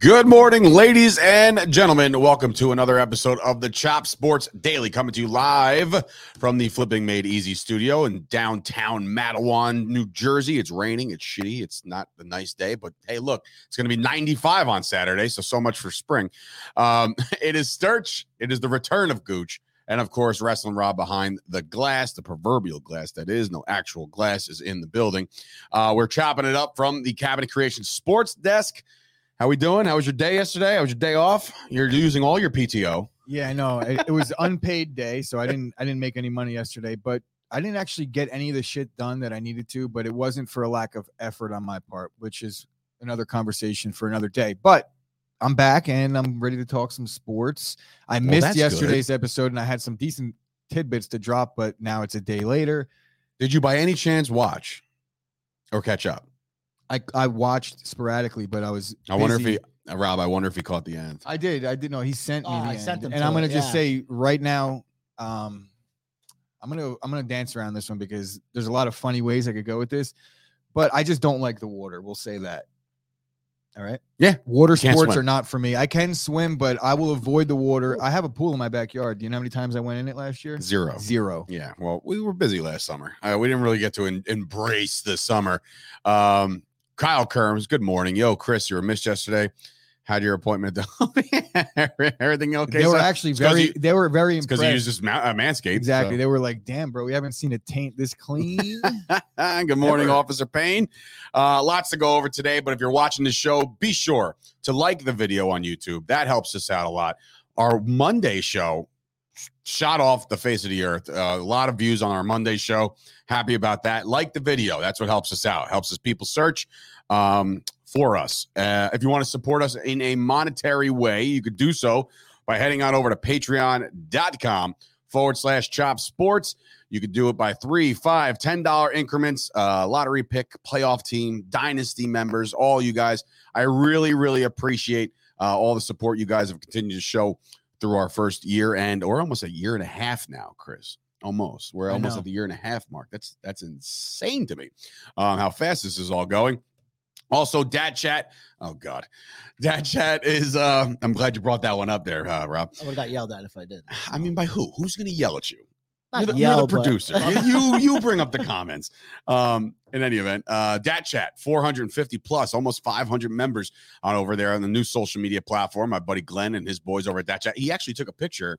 Good morning, ladies and gentlemen. Welcome to another episode of the Chop Sports Daily, coming to you live from the Flipping Made Easy studio in downtown Matawan, New Jersey. It's raining, it's shitty, it's not a nice day, but hey, look, it's going to be 95 on Saturday, so so much for spring. Um, it is Sturch, it is the return of Gooch. And of course, Wrestling Rob behind the glass, the proverbial glass that is. No actual glass is in the building. Uh, we're chopping it up from the Cabinet Creation Sports Desk. How we doing? How was your day yesterday? How was your day off? You're using all your PTO. Yeah, I know. It, it was unpaid day, so I didn't I didn't make any money yesterday, but I didn't actually get any of the shit done that I needed to, but it wasn't for a lack of effort on my part, which is another conversation for another day. But I'm back and I'm ready to talk some sports. I missed that's good. yesterday's episode and I had some decent tidbits to drop, but now it's a day later. Did you by any chance watch or catch up? I I watched sporadically, but I was I wonder if busy. he, Rob, I wonder if he caught the end. I did. I did know he sent me. Oh, the I end. sent him and to I'm gonna it, just yeah. say right now, um, I'm gonna I'm gonna dance around this one because there's a lot of funny ways I could go with this, but I just don't like the water. We'll say that. All right. Yeah, Water Can't sports swim. are not for me. I can swim, but I will avoid the water. I have a pool in my backyard. Do you know how many times I went in it last year? Zero. Zero. Yeah, well, we were busy last summer. Uh, we didn't really get to en- embrace the summer. Um, Kyle Kerms, good morning. Yo, Chris, you were missed yesterday. Had your appointment? Everything okay? they were son? actually very. you- they were very It's because impressed. you used this ma- uh, Manscaped. exactly. so. They were like, "Damn, bro, we haven't seen a taint this clean." Good morning, Never. Officer Payne. Uh, lots to go over today, but if you're watching the show, be sure to like the video on YouTube. That helps us out a lot. Our Monday show shot off the face of the earth. Uh, a lot of views on our Monday show. Happy about that. Like the video. That's what helps us out. Helps us people search um, for us. Uh, if you want to support us in a monetary way, you could do so by heading on over to patreon.com forward slash chop sports. You could do it by three, five, ten dollar increments. Uh, lottery pick, playoff team, dynasty members, all you guys. I really, really appreciate uh, all the support you guys have continued to show through our first year and or almost a year and a half now, Chris. Almost, we're almost at the year and a half mark. That's that's insane to me. Um, how fast this is all going. Also, Dat Chat. Oh God, Dat Chat is. Uh, I'm glad you brought that one up there, uh, Rob. I would have got yelled at if I did. I mean, by who? Who's going to yell at you? Not You're the, yell, you're the but- producer. you, you you bring up the comments. Um, in any event, uh, Dat Chat 450 plus, almost 500 members on over there on the new social media platform. My buddy Glenn and his boys over at Dat Chat. He actually took a picture.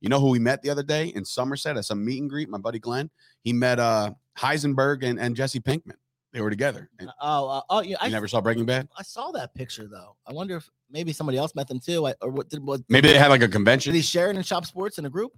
You know who we met the other day in Somerset at some meet and greet? My buddy Glenn. He met uh Heisenberg and, and Jesse Pinkman. They were together. And Oh, uh, oh, yeah. you I, never saw Breaking Bad? I saw that picture though. I wonder if maybe somebody else met them too. I, or what did what? Maybe they had like a Did convention. he share it in Chop Sports in a group?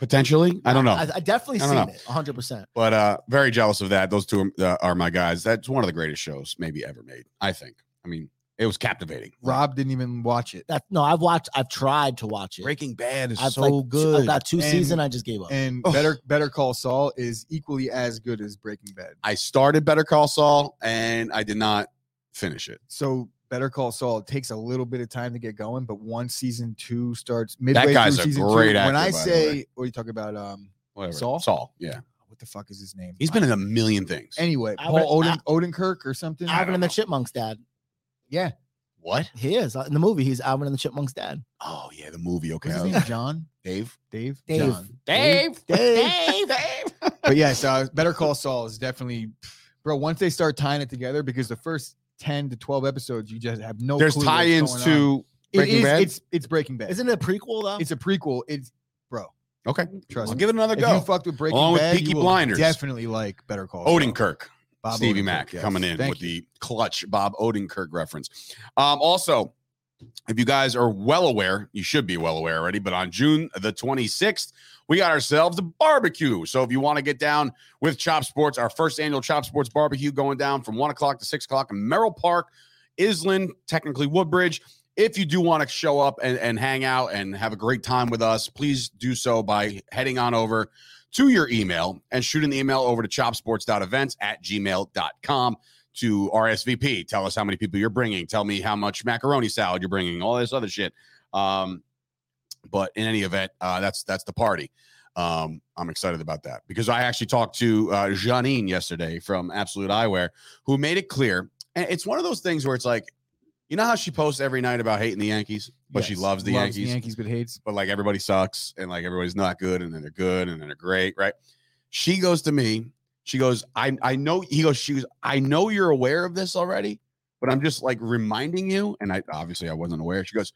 Potentially. I don't know. I, I definitely I seen know. it. 100. percent but uh very jealous of that those two uh, are my guys that's one of the greatest shows maybe ever made i think i mean it was captivating Rob didn't even watch it. That no, I've watched. I've tried to watch it. breaking bad is I've so like, good I've got two And- seasons. I just gave up. And Oh. Better Better Call Saul is equally as good as Breaking Bad. i started better call saul and i did not finish it So Better Call Saul it takes a little bit of time to get going, but once season two starts midway guy's through a season great two, actor, when I by the say what are you talking about? Um, whatever Saul? saul yeah what the fuck is his name? he's been in a million things anyway. Alvin- Paul Oden, Odenkirk or something. Alvin and the. Chipmunks dad. Yeah, what He is uh, in the movie. He's Alvin and the Chipmunks dad. oh yeah the movie okay what's his name? John, dave Dave, Dave. John. dave Dave. dave But yes, uh, Better Call Saul is definitely, bro. Once they start tying it together, because the first ten to twelve episodes, you just have no. there's clue tie-ins going on. to It breaking is- bad It's it's Breaking Bad. Isn't it a prequel though? It's a prequel. It's bro. okay Trust i'll me. give it another If go you fucked with Breaking Along with Bad, Peaky you will Blinders. definitely like Better Call Saul. Odenkirk. Bob Stevie Odenkirk, Mack yes. coming in Thank with you. the clutch Bob Odenkirk reference. Um, also, if you guys are well aware, you should be well aware already, but on June the 26th, we got ourselves a barbecue. So if you want to get down with Chop Sports, our first annual Chop Sports barbecue going down from one o'clock to six o'clock in Merrill Park, Iselin, technically Woodbridge. If you do want to show up and, and hang out and have a great time with us, please do so by heading on over to your email and shoot an email over to chopsports.events at gmail.com to RSVP. Tell us how many people you're bringing. Tell me how much macaroni salad you're bringing, all this other shit. Um, but in any event, uh, that's that's the party. Um, I'm excited about that because I actually talked to uh, Janine yesterday from Absolute Eyewear, who made it clear. And it's one of those things where it's like, you know how she posts every night about hating the Yankees, but she loves the Yankees, Yankees, but hates. but like everybody sucks and like everybody's not good and then they're good and then they're great, right? She goes to me, she goes, I I know he goes, she goes, I know you're aware of this already, but I'm just like reminding you. And I obviously I wasn't aware. She goes,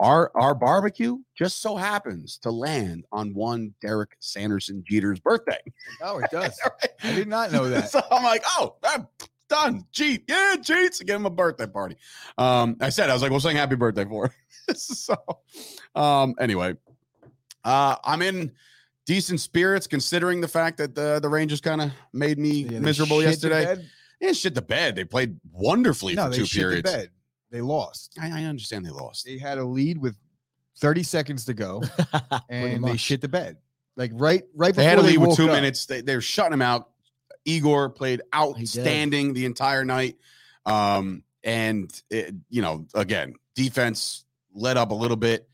Our our barbecue just so happens to land on one Derek Sanderson Jeter's birthday. Oh, it does. I did not know that. so I'm like, oh, ah, done. Cheat. Yeah, cheats. Give him a birthday party. Um, I said, I was like, we'll sing happy birthday for her. so um, anyway, uh, I'm in decent spirits considering the fact that the, the Rangers kind of made me Yeah, miserable yesterday. Yeah, shit the bed. They played wonderfully No, for they two shit the periods. They lost. I, I understand they lost. They had a lead with 30 seconds to go, and they much. shit the bed. Like right, right. They had a before lead with woke two up. minutes. They, they're shutting him out. Igor played outstanding the entire night. Um, and it, you know, again, defense let up a little bit.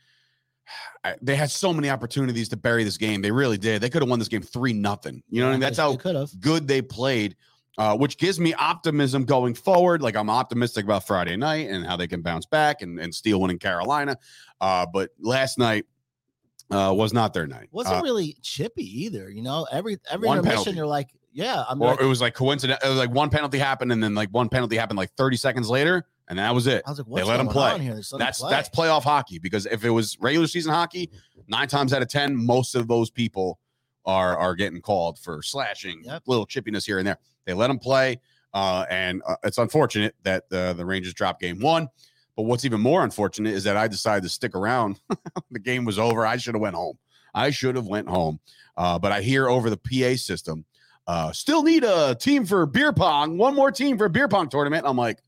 I- They had so many opportunities to bury this game. They really did. They could have won this game three nothing. You know what I mean? That's how have. good they played, uh, which gives me optimism going forward. Like I'm optimistic about Friday night and how they can bounce back and, and steal one in Carolina. Uh, but last night uh, was not their night. Wasn't Uh, really chippy either. You know, every every intermission, penalty. you're like, yeah, I'm or like, it was like coincident. It was like one penalty happened, and then like one penalty happened like 30 seconds later, and that was it. I was like, what's let 'em going play. on here? They just let 'em That's play. that's playoff hockey because if it was regular season hockey, nine times out of ten, most of those people are are getting called for slashing, Yep. little chippiness here and there. They let them play, uh, and uh, it's unfortunate that uh, the Rangers dropped game one. But what's even more unfortunate is that I decided to stick around. the game was over. I should have went home. I should have went home. Uh, but I hear over the PA system, uh, still need a team for beer pong. One more team for a beer pong tournament. I'm like,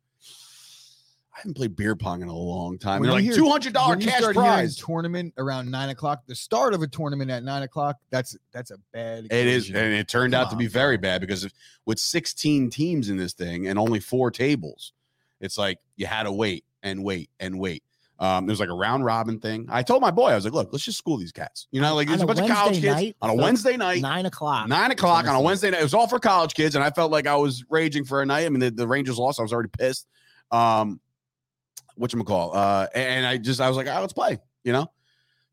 I haven't played beer pong in a long time. When They're like two hundred dollar cash prize. tournament around nine o'clock. The start of a tournament at nine o'clock. That's that's a bad. It is, and it turned Come out to be very bad because if, with 16 teams in this thing and only four tables, it's like you had to wait and wait and wait. Um, there's like a round robin thing. I told my boy, I was like, look, let's just school these cats. You know, like there's a a bunch of college kids night? on a Wednesday night, nine o'clock. nine o'clock on a Wednesday. Wednesday night. It was all for college kids, and I felt like I was raging for a night. I mean, the, the Rangers lost. I was already pissed. Um, what you call? Uh, and I just I was like, oh, let's play. You know,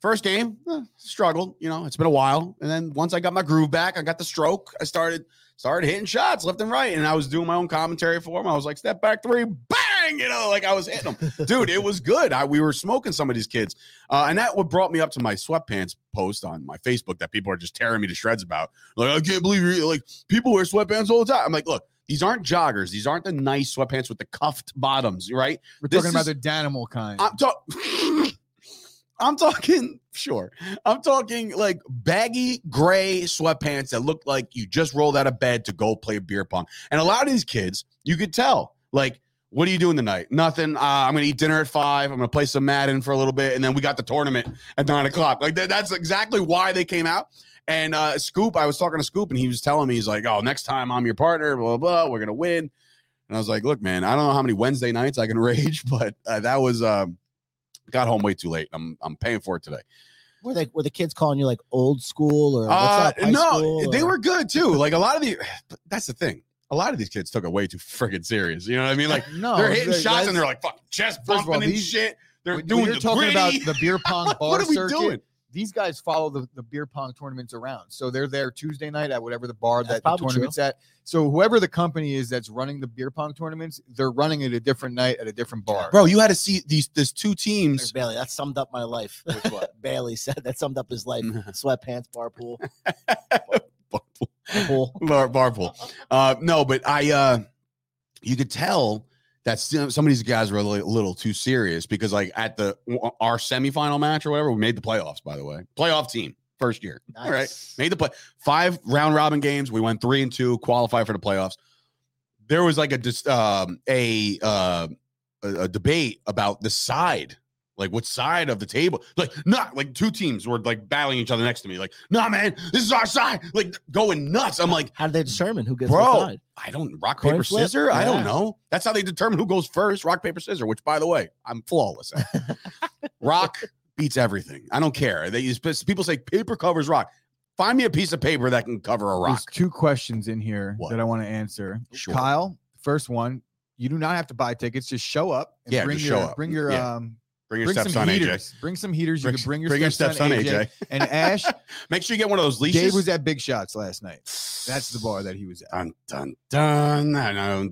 first game eh, struggled. You know, it's been a while, and then once I got my groove back, I got the stroke. I started started hitting shots left and right, and I was doing my own commentary for him. I was like, step back three, bang, you know, like I was hitting them, dude. It was good. I we were smoking some of these kids, uh, and that what brought me up to my sweatpants post on my Facebook that people are just tearing me to shreds about. Like, I can't believe you like people wear sweatpants all the time. I'm like, look. These aren't joggers. These aren't the nice sweatpants with the cuffed bottoms, right? We're this talking about the Danimal kind. I'm talking. I'm talking. Sure, I'm talking like baggy gray sweatpants that look like you just rolled out of bed to go play beer pong. And a lot of these kids, you could tell, like, what are you doing tonight? Nothing. Uh, I'm gonna eat dinner at five. I'm gonna play some Madden for a little bit, and then we got the tournament at nine o'clock. Like that, that's exactly why they came out. And uh, Scoop, I was talking to Scoop, and he was telling me, he's like, "Oh, next time I'm your partner, blah blah. blah we're gonna win." And I was like, "Look, man, I don't know how many Wednesday nights I can rage, but uh, that was um, got home way too late. I'm I'm paying for it today." Were they were the kids calling you like old school or what's Uh, up? no, they or- were good too. Like a lot of the, that's the thing. A lot of these kids took it way too friggin' serious. You know what I mean? Like no, they're hitting that- shots and they're like fucking chest of all, bumping and these- shit. They're doing you're the talking about the beer pong bar what are we circuit. doing? These guys follow the, the beer pong tournaments around. So they're there Tuesday night at whatever the bar That's that the probably true. tournament's at. So whoever the company is that's running the beer pong tournaments, they're running it a different night at a different bar. Bro, you had to see these. There's two There's teams. Bailey. That summed up my life. What? Bailey said that summed up his life. Sweatpants, bar pool, bar, pool. bar pool. Uh, no, but I. uh You could tell that some of these guys were a little, a little too serious because, like, at the our semifinal match or whatever, we made the playoffs. By the way, playoff team first year. All right. Made the play five round robin games. We went three and two, qualify for the playoffs. There was like a just um, a, uh, a a debate about the side Like what side of the table? Like not like two teams were like battling each other next to me. Like, nah, man, this is our side. Like going nuts. I'm like, How do they determine who gets bro, what side? I don't rock Coin paper flip? scissors. I don't know. That's how they determine who goes first. Rock paper scissors. Which, by the way, I'm flawless. At. rock beats everything. I don't care. They use people say paper covers rock. Find me a piece of paper that can cover a rock. There's rock. two questions in here What? that I want to answer. Sure. Kyle, first one, you do not have to buy tickets. Just show up. And Yeah, bring just your, show up. Bring your Yeah. um, Bring your bring some stepson, AJ. heaters. Bring some heaters. You Bring, can bring your bring your stepson, stepson, AJ. AJ. And Ash, Make sure you get one of those leashes. Dave was at Big Shots last night. That's the bar that he was at. Dun dun dun. I know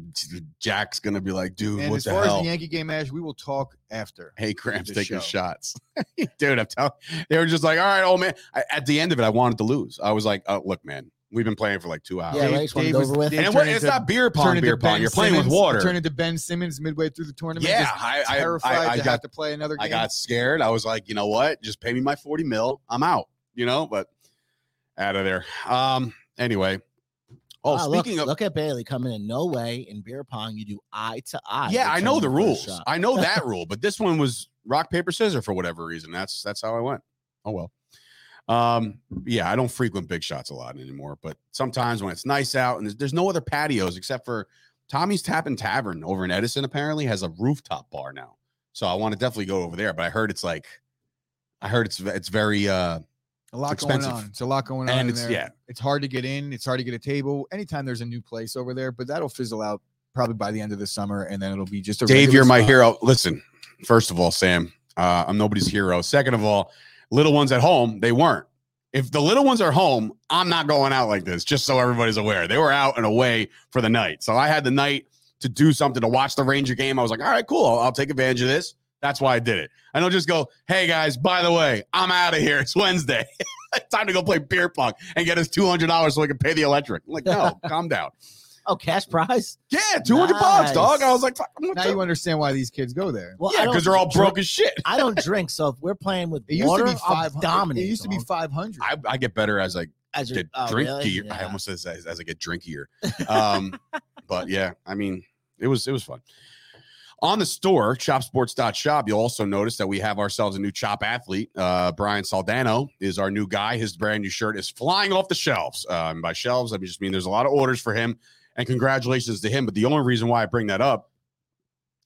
Jack's gonna be like, dude, And what as the far hell? as the Yankee game, Ash, we will talk after. hey, Cramps taking show. shots. dude, I'm telling they were just like, all right, old man. I, at the end of it, I wanted to lose. I was like, oh, look, man, we've been playing for like two hours. Yeah, right. Just want Dave was- over with. Dave And it, turned wa- it's into- not beer pong, beer pong. Ben You're playing with Simmons- water. Turn into Ben Simmons midway through the tournament. Yeah, I, I, terrified I, I to got have to play another game. I got scared. I was like, you know what? Just pay me my 40 mil. I'm out, you know, but out of there. Um, anyway. Oh, Wow, look, speaking of look at Bailey coming in. No way in beer pong you do eye to eye. yeah, I know the rules. I know that rule, but this one was rock, paper, scissors for whatever reason. That's that's how I went. Oh well. Um, yeah, I don't frequent big shots a lot anymore, but sometimes when it's nice out and there's, there's no other patios except for Tommy's Tap and Tavern over in Edison apparently has a rooftop bar now. So I want to definitely go over there, but I heard it's like I heard it's it's very uh a lot expensive. going on. It's a lot going on. and it's there. yeah, It's hard to get in. It's hard to get a table. Anytime there's a new place over there, but that'll fizzle out probably by the end of the summer, and then it'll be just a Dave, you're my spot. hero. Listen, first of all, Sam, uh, I'm nobody's hero. Second of all, little ones at home, they weren't. If the little ones are home, I'm not going out like this, just so everybody's aware. They were out and away for the night. So I had the night to do something to watch the Ranger game. I was like, all right, cool. I'll, I'll take advantage of this. That's why I did it. I don't just go, hey guys, by the way, I'm out of here. It's Wednesday. Time to go play beer pong and get us $200 so we can pay the electric. I'm like, no, calm down. Oh, cash prize. Yeah, 200 bucks, dog. I was like, fuck, Now you understand why these kids go there. Well, yeah, because they're all drink- broke as shit. I don't drink, so if we're playing with It used water, to be I'll five. dominate. It used to be five hundred. I, I get better as I As you- get oh, drinkier. really? I almost says as, as I get drinkier. Um, but yeah, I mean, it was it was fun. On the store, chopsports.shop, you'll also notice that we have ourselves a new chop athlete. Uh, Brian Saldano is our new guy. His brand new shirt is flying off the shelves. Um, by shelves, I just mean there's a lot of orders for him. And congratulations to him. But the only reason why I bring that up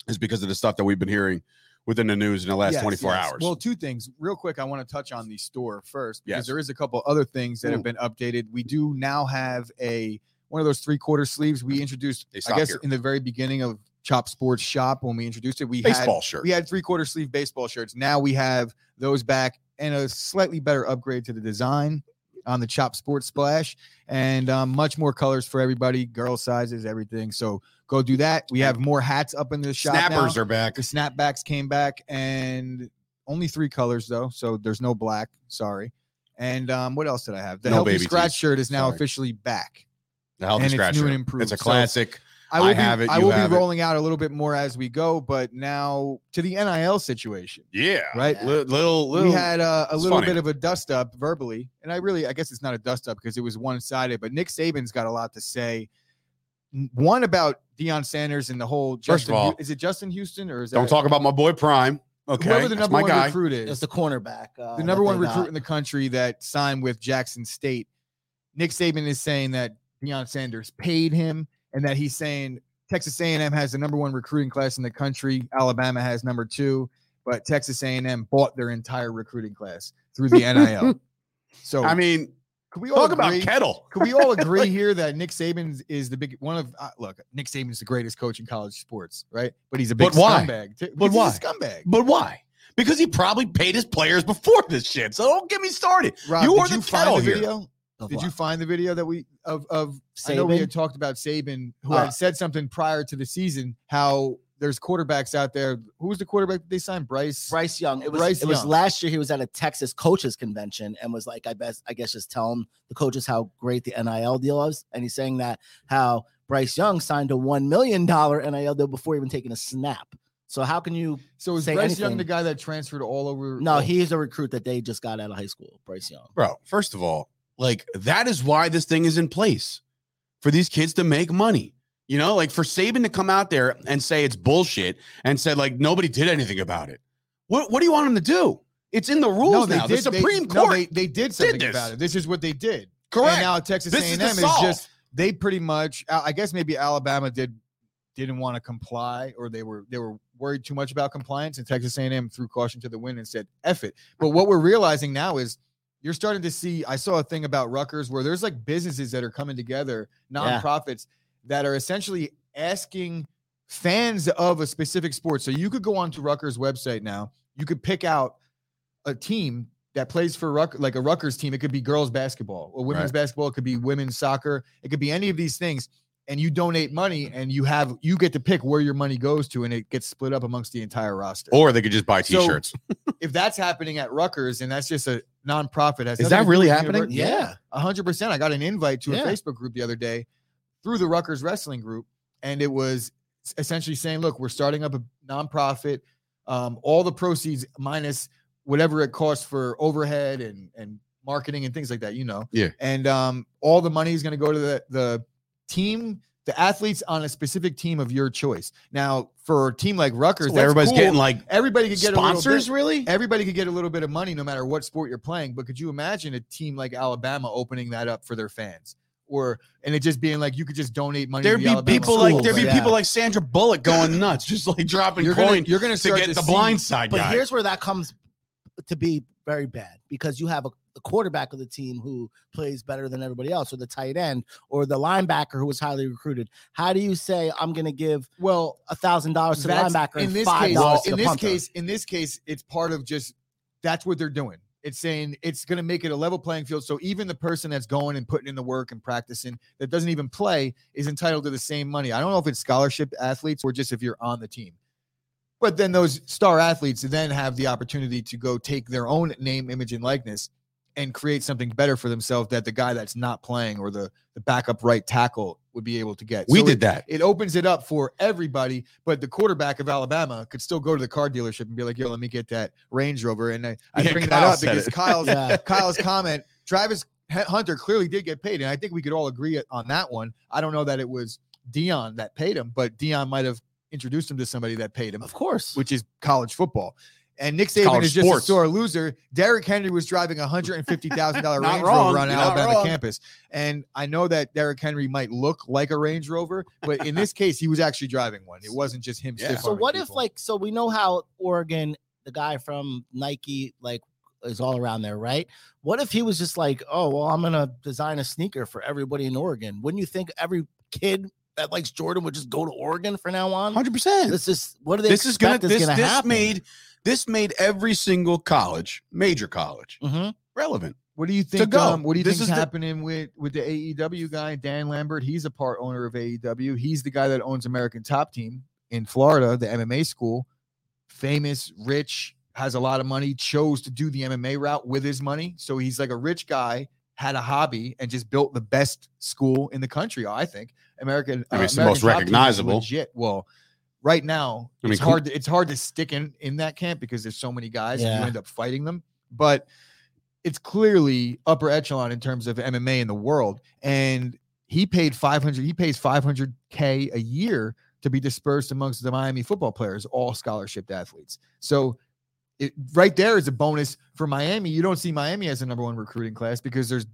is because of the stuff that we've been hearing within the news in the last Yes, 24 yes. hours. Well, two things. Real quick, I want to touch on the store first because Yes. there is a couple other things that Ooh. have been updated. We do now have a one of those three quarter sleeves we introduced. I guess here. in the very beginning of Chop Sports Shop when we introduced it, we Baseball had shirt. we had three quarter sleeve baseball shirts. Now we have those back and a slightly better upgrade to the design on the Chop Sports Splash and um, much more colors for everybody, girl sizes, everything. So go do that. We have more hats up in the shop. now. Snappers are back. The snapbacks came back and only three colors though, so there's no black. Sorry. And um, what else did I have? The No healthy scratch tees. shirt is now Sorry. officially back. The healthy and it's scratch new and shirt. improved. It's a So- classic. I will I be, have it, I will have be it. rolling out a little bit more as we go, but now to the NIL situation, Yeah. right? Yeah. Li- little, little. we had uh, a little funny. bit of a dust up verbally, and I really, I guess it's not a dust up because it was one sided. But Nick Saban's got a lot to say. One about Deion Sanders and the whole. First of all, is it Justin Houston or is Don't talk about my boy Prime. Okay. whoever the number my one guy. recruit is? It's the cornerback. Uh, the number one recruit got. in the country that signed with Jackson State. Nick Saban is saying that Deion Sanders paid him, and that he's saying Texas A&M has the number one recruiting class in the country. Alabama has number two, but Texas A&M bought their entire recruiting class through the NIL. So I mean, could we all talk about kettle. Could we all agree here that Nick Saban is the big one of uh, look? Nick Saban's the greatest coach in college sports, right? But he's a big But why? scumbag. too, But a scumbag. But why? Because he probably paid his players before this shit. So don't get me started. Rob, you are the you kettle the here. video? Of Did you find the video that we of of I know we had talked about Saban, who Uh, had said something prior to the season, how there's quarterbacks out there. Who was the quarterback that they signed? Bryce. Bryce Young. It was Bryce it was last year. He was at a Texas coaches convention and was like, I best I guess just telling the coaches how great the NIL deal was, and he's saying that how Bryce Young signed a one million dollar NIL deal before even taking a snap. So how can you? So is say Bryce Young the guy that transferred all over? No, all- he's a recruit that they just got out of high school. Bryce Young. Bro, first of all, like that is why this thing is in place for these kids to make money. You know, like for Saban to come out there and say it's bullshit and said like nobody did anything about it. What What do you want them to do? It's in the rules now. the they- Supreme no, Court. they, they did something this. about it. This is what they did. correct. And now Texas This A&M the is, just they pretty much. I guess maybe Alabama did didn't want to comply, or they were they were worried too much about compliance, and Texas A&M threw caution to the wind and said "eff it." But what we're realizing now is you're starting to see. I saw a thing about Rutgers where there's like businesses that are coming together, Yeah. nonprofits that are essentially asking fans of a specific sport. So you could go onto Rutgers website now. You could pick out a team that plays for Ruck, like a Rutgers team. It could be girls basketball or women's Right. basketball. It could be women's soccer. It could be any of these things. And you donate money, and you have you get to pick where your money goes to, and it gets split up amongst the entire roster. or they could just buy T-shirts. if that's happening at Rutgers, and that's just a nonprofit, has Is that really happening? univer- Yeah. a hundred percent. I got an invite to a Yeah. Facebook group the other day through the Rutgers Wrestling Group, and it was essentially saying, "Look, we're starting up a nonprofit. Um, all the proceeds minus whatever it costs for overhead and and marketing and things like that. You know, Yeah. And um, all the money is going to go to the the team." The athletes on a specific team of your choice. Now, for a team like Rutgers, So that's everybody's cool. getting like everybody could get a bit- sponsors. Really? everybody could get a little bit of money no matter what sport you're playing. But could you imagine a team like Alabama opening that up for their fans? Or and it just being like you could just donate money. There'd to be Alabama people like there'd be Yeah. people like Sandra Bullock going nuts, just like dropping you're coin gonna you're gonna to get to the see- blind side But guy. here's where that comes to be very bad because you have a, the quarterback of the team who plays better than everybody else, or the tight end, or the linebacker who was highly recruited. How do you say I'm going to give Well, a thousand dollars to the linebacker in and this case, in this punter? case, in this case, it's part of just that's what they're doing. It's saying it's going to make it a level playing field. So even the person that's going and putting in the work and practicing that doesn't even play is entitled to the same money. I don't know if it's scholarship athletes or just if you're on the team. But then those star athletes then have the opportunity to go take their own name, image, and likeness and create something better for themselves that the guy that's not playing or the, the backup right tackle would be able to get. we So did it- that. it opens it up for everybody, but the quarterback of Alabama could still go to the car dealership and be like, "Yo, let me get that Range Rover." And I, I Yeah, bring Kyle that up because it. Kyle's Yeah. Kyle's comment, Travis H- Hunter clearly did get paid, and I think we could all agree on that one. I don't know that it was Deion that paid him, but Deion might have introduced him to somebody that paid him, of course. which is college football. And Nick Saban is just sports. a sore loser. Derrick Henry was driving a hundred and fifty thousand dollar Range wrong. Rover on You're Alabama campus, and I know that Derrick Henry might look like a Range Rover, but in this case, he was actually driving one. It wasn't just him. Yeah. so arming what if like so we know how Oregon, the guy from Nike, like is all around there, right? What if he was just like, oh well, I'm gonna design a sneaker for everybody in Oregon? Wouldn't you think every kid that likes Jordan would just go to Oregon from now on? Hundred percent. This is what do they This is gonna expect is this gonna this happen? made this made every single college, major college, Mhm. relevant. What do you think? go. Um, what do you think is is the- happening with with the AEW guy, Dan Lambert? He's a part owner of AEW. He's the guy that owns American Top Team in Florida, the MMA school. Famous, rich, has a lot of money. Chose to do the MMA route with his money, so he's like a rich guy. Had a hobby and just built the best school in the country. I think American. I mean, it's the American most Top Team is recognizable. Legit. Well, right now I mean, it's hard. To, it's hard to stick in in that camp because there's so many guys and you end up fighting them. But it's clearly upper echelon in terms of MMA in the world. And he paid 500, he pays 500K a year to be dispersed amongst the Miami football players, all scholarship athletes. So it right there is a bonus for Miami. You don't see Miami as a number one recruiting class because there's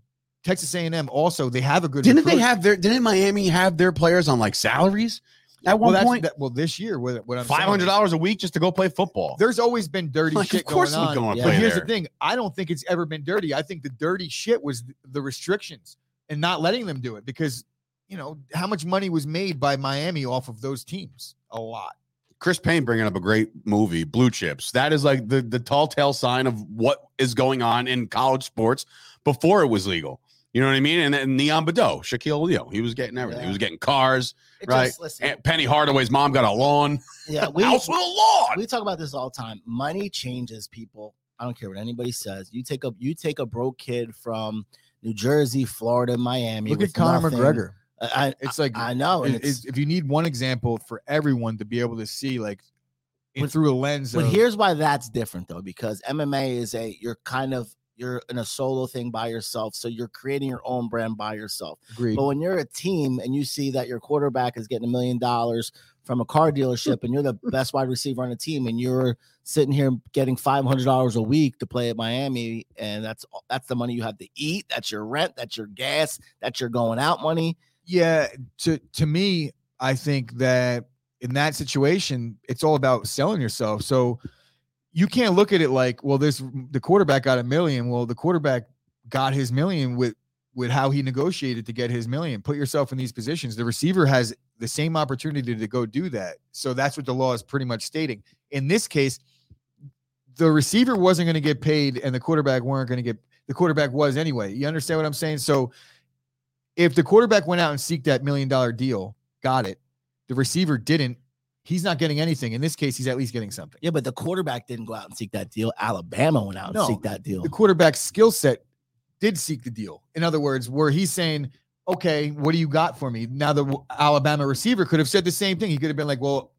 Texas A&M also, they have a good Didn't they have their didn't Miami have their players on like salaries at well, one that's, point? that, well this year what, what I'm five hundred dollars a week just to go play football. There's always been dirty Like, shit of course going I'm on. going Yeah. But here's there. the thing: I don't think it's ever been dirty. I think the dirty shit was the restrictions and not letting them do it because you know how much money was made by Miami off of those teams? A lot. Chris Payne bringing up a great movie, Blue Chips. That is like the the tall tale sign of what is going on in college sports before it was legal. You know what I mean? And then Neon Boudeaux, Shaquille O'Neal, he was getting everything. He was getting cars. It Right. just- Aunt Penny Hardaway's mom got a lawn. yeah, we, house with a lawn. we talk about this all the time. Money changes people. I don't care what anybody says. You take a you take a broke kid from New Jersey, Florida, Miami. Look at Conor nothing. McGregor. I, I, It's like I know. It- it's, it's- if you need one example for everyone to be able to see like But- through a lens But of here's why that's different though, because MMA is a you're kind of you're in a solo thing by yourself, so you're creating your own brand by yourself. agreed. But when you're a team and you see that your quarterback is getting a million dollars from a car dealership and you're the best wide receiver on the team and you're sitting here getting five hundred dollars a week to play at Miami, and that's that's the money you have to eat, that's your rent, that's your gas, that's your going out money. Yeah, to to me, I think that in that situation, it's all about selling yourself. So you can't look at it like, well, this the quarterback got a million. Well, the quarterback got his million with with how he negotiated to get his million. Put yourself in these positions. The receiver has the same opportunity to go do that. So that's what the law is pretty much stating. In this case, the receiver wasn't going to get paid and the quarterback weren't going to get the quarterback was anyway. You understand what I'm saying? So if the quarterback went out and seeked that million dollar deal, got it. The receiver didn't. He's not getting anything. In this case, he's at least getting something. Yeah, but the quarterback didn't go out and seek that deal. Alabama went out No, and seek that deal. The quarterback's skill set did seek the deal. In other words, where he's saying, okay, what do you got for me? Now, the Alabama receiver could have said the same thing. He could have been like, well,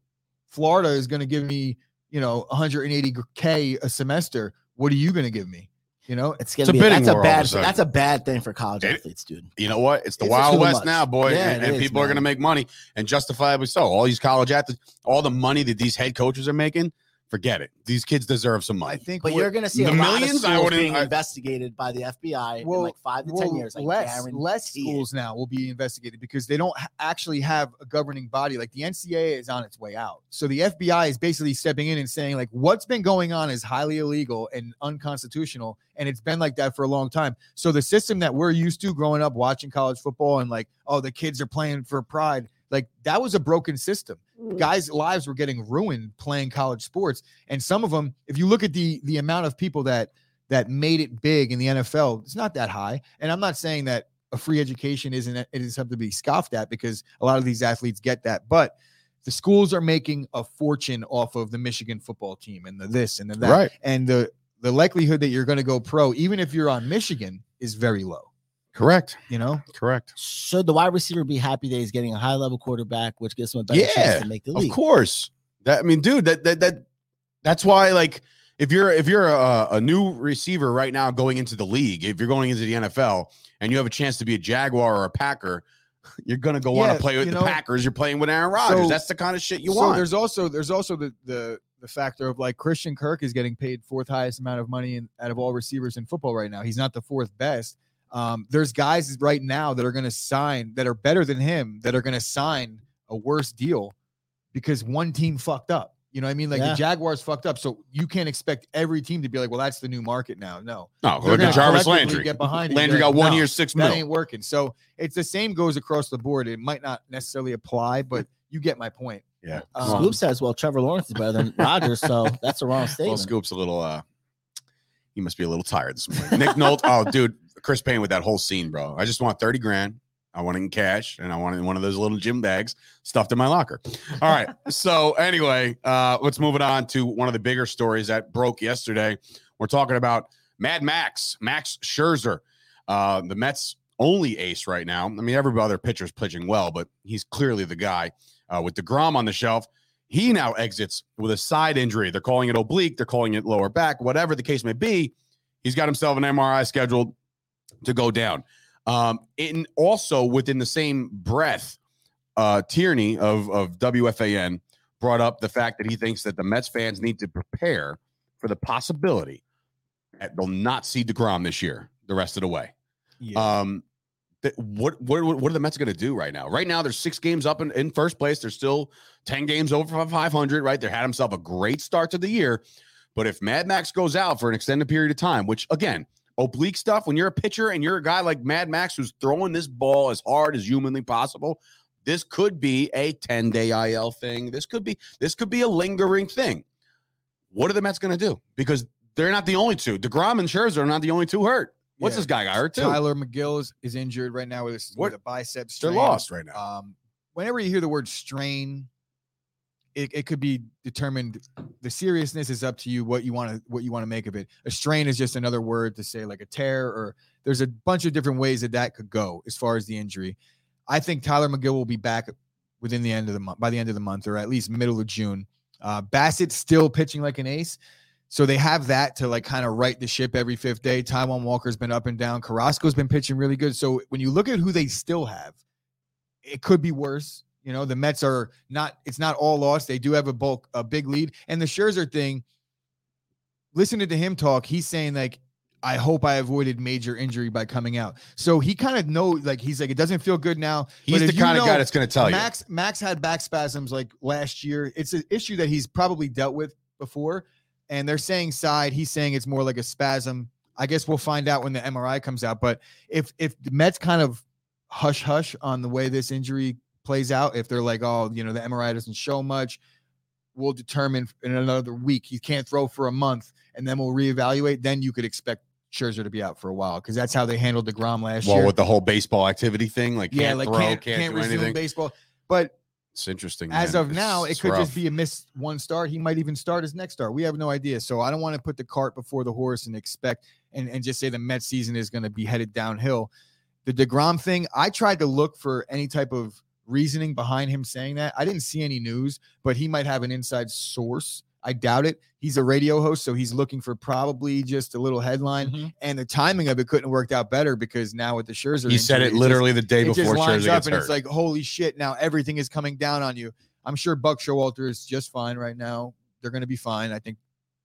Florida is going to give me, you know, 180K a semester. What are you going to give me? You know, It's gonna It's a be that's a war all of bad a that's a bad thing for college It- athletes, dude. You know what? It's the It's Wild West much. now, boy, Yeah, and, and is, people are going to make money, and justifiably so. All these college athletes, all the money that these head coaches are making, forget it. These kids deserve some money. I money. think But you're going to see the a lot millions, of I wouldn't- being I- investigated by the FBI in like five to well, ten years. I less, guarantee less it. schools now will be investigated because they don't actually have a governing body. Like the NCAA is on its way out, so the FBI is basically stepping in and saying like what's been going on is highly illegal and unconstitutional, and it's been like that for a long time. So the system that we're used to growing up watching college football and like oh the kids are playing for pride, like that was a broken system. Mm. Guys' lives were getting ruined playing college sports and some of them if you look at the the amount of people that that made it big in the NFL it's not that high. And I'm not saying that a free education isn't it is something to be scoffed at because a lot of these athletes get that but the schools are making a fortune off of the Michigan football team and the this and the that. Right. and the the likelihood that you're going to go pro even if you're on Michigan is very low Correct. you know Correct. Should the wide receiver be happy that he's getting a high level quarterback, which gives him a better Yeah, chance to make the league? Of course. That I mean, dude, that that that that's why like if you're if you're a, a new receiver right now going into the league, if you're going into the NFL and you have a chance to be a Jaguar or a Packer, you're gonna go want Yeah, to play with the know, Packers. You're playing with Aaron Rodgers. so- that's the kind of shit you so want. there's also there's also the the the factor of like Christian Kirk is getting paid fourth highest amount of money in, out of all receivers in football right now. He's not the fourth best. Um, there's guys right now that are going to sign that are better than him that are going to sign a worse deal because one team fucked up. You know what I mean? Like Yeah. the Jaguars fucked up, so you can't expect every team to be like, "Well, that's the new market now." No, no, They're look at Jarvis Landry. Get behind it and be Landry like, got one "No, year, six That ain't working. So it's the same goes across the board. It might not necessarily apply, but you get my point. Yeah. Um, Scoop says, "Well, Trevor Lawrence is better than Rodgers, so that's a wrong Well, statement." Scoop's a little uh he must be a little tired this morning. Nick Nolte, oh dude, Chris Payne with that whole scene, bro. I just want 30 grand. I want it in cash and I want it in one of those little gym bags stuffed in my locker. All right. so anyway, uh let's move it on to one of the bigger stories that broke yesterday. We're talking about Mad Max, Max Scherzer, uh, the Mets only ace right now. I mean, every other pitcher's pitching well, but he's clearly the guy. Uh, with DeGrom on the shelf, he now exits with a side injury. They're calling it oblique, they're calling it lower back, whatever the case may be. He's got himself an MRI scheduled to go down. Um, and also within the same breath, uh, Tierney of, of WFAN brought up the fact that he thinks that the Mets fans need to prepare for the possibility that they'll not see DeGrom this year, the rest of the way. Um, th- what what what are the Mets going to do right now? Right now, there's six games up in, in first place. They're still ten games over 500. Right, they had himself a great start to the year, but if Mad Max goes out for an extended period of time, which again, oblique stuff, when you're a pitcher and you're a guy like Mad Max who's throwing this ball as hard as humanly possible, this could be a 10 day IL thing. This could be this could be a lingering thing. What are the Mets going to do? Because they're not the only two. Degrom and Scherzer are not the only two hurt. What's Yeah. this guy got hurt too? Tylor Megill is, is injured right now with, a, What- with a bicep They're lost right now. Um, whenever you hear the word strain, it, it could be determined. The seriousness is up to you. What you want to what you want to make of it. A strain is just another word to say like a tear, or there's a bunch of different ways that that could go as far as the injury. I think Tylor Megill will be back within the end of the month, by the end of the month, or at least middle of June. Uh, Bassitt's still pitching like an ace. So they have that to like kind of right the ship every fifth day. Taijuan Walker's been up and down. Carrasco's been pitching really good. So when you look at who they still have, it could be worse. You know, the Mets are not. It's not all lost. They do have a bulk, a big lead, and the Scherzer thing. Listening to him talk, he's saying like, "I hope I avoided major injury by coming out." So he kind of know, like, he's like, it doesn't feel good now. He's but the kind of guy that's going to tell Max Max had back spasms like last year. It's an issue that he's probably dealt with before, and they're saying side. He's saying it's more like a spasm. I guess we'll find out when the MRI comes out. But if if the Mets kind of hush hush on the way this injury plays out, if they're like, oh, you know, the MRI doesn't show much, we'll determine in another week. He can't throw for a month, and then we'll reevaluate. Then you could expect Scherzer to be out for a while because that's how they handled Degrom last. Well, year. with the whole baseball activity thing, like yeah, can't like throw, can't, can't, can't, do resume anything. baseball. But It's interesting. as man. of now, it could it's just be a missed one start. He might even start his next start. We have no idea. So I don't want to put the cart before the horse and expect and, and just say the Mets season is going to be headed downhill. The DeGrom thing, I tried to look for any type of reasoning behind him saying that. I didn't see any news, but he might have an inside source. I doubt it. He's a radio host, so he's looking for probably just a little headline. Mhm. And the timing of it couldn't have worked out better because now with the Scherzer, He said injury, it just- literally the day it just before lines Scherzer up gets and hurt. it's like holy shit now everything is coming down on you i'm sure buck showalter is just fine right now they're going to be fine i think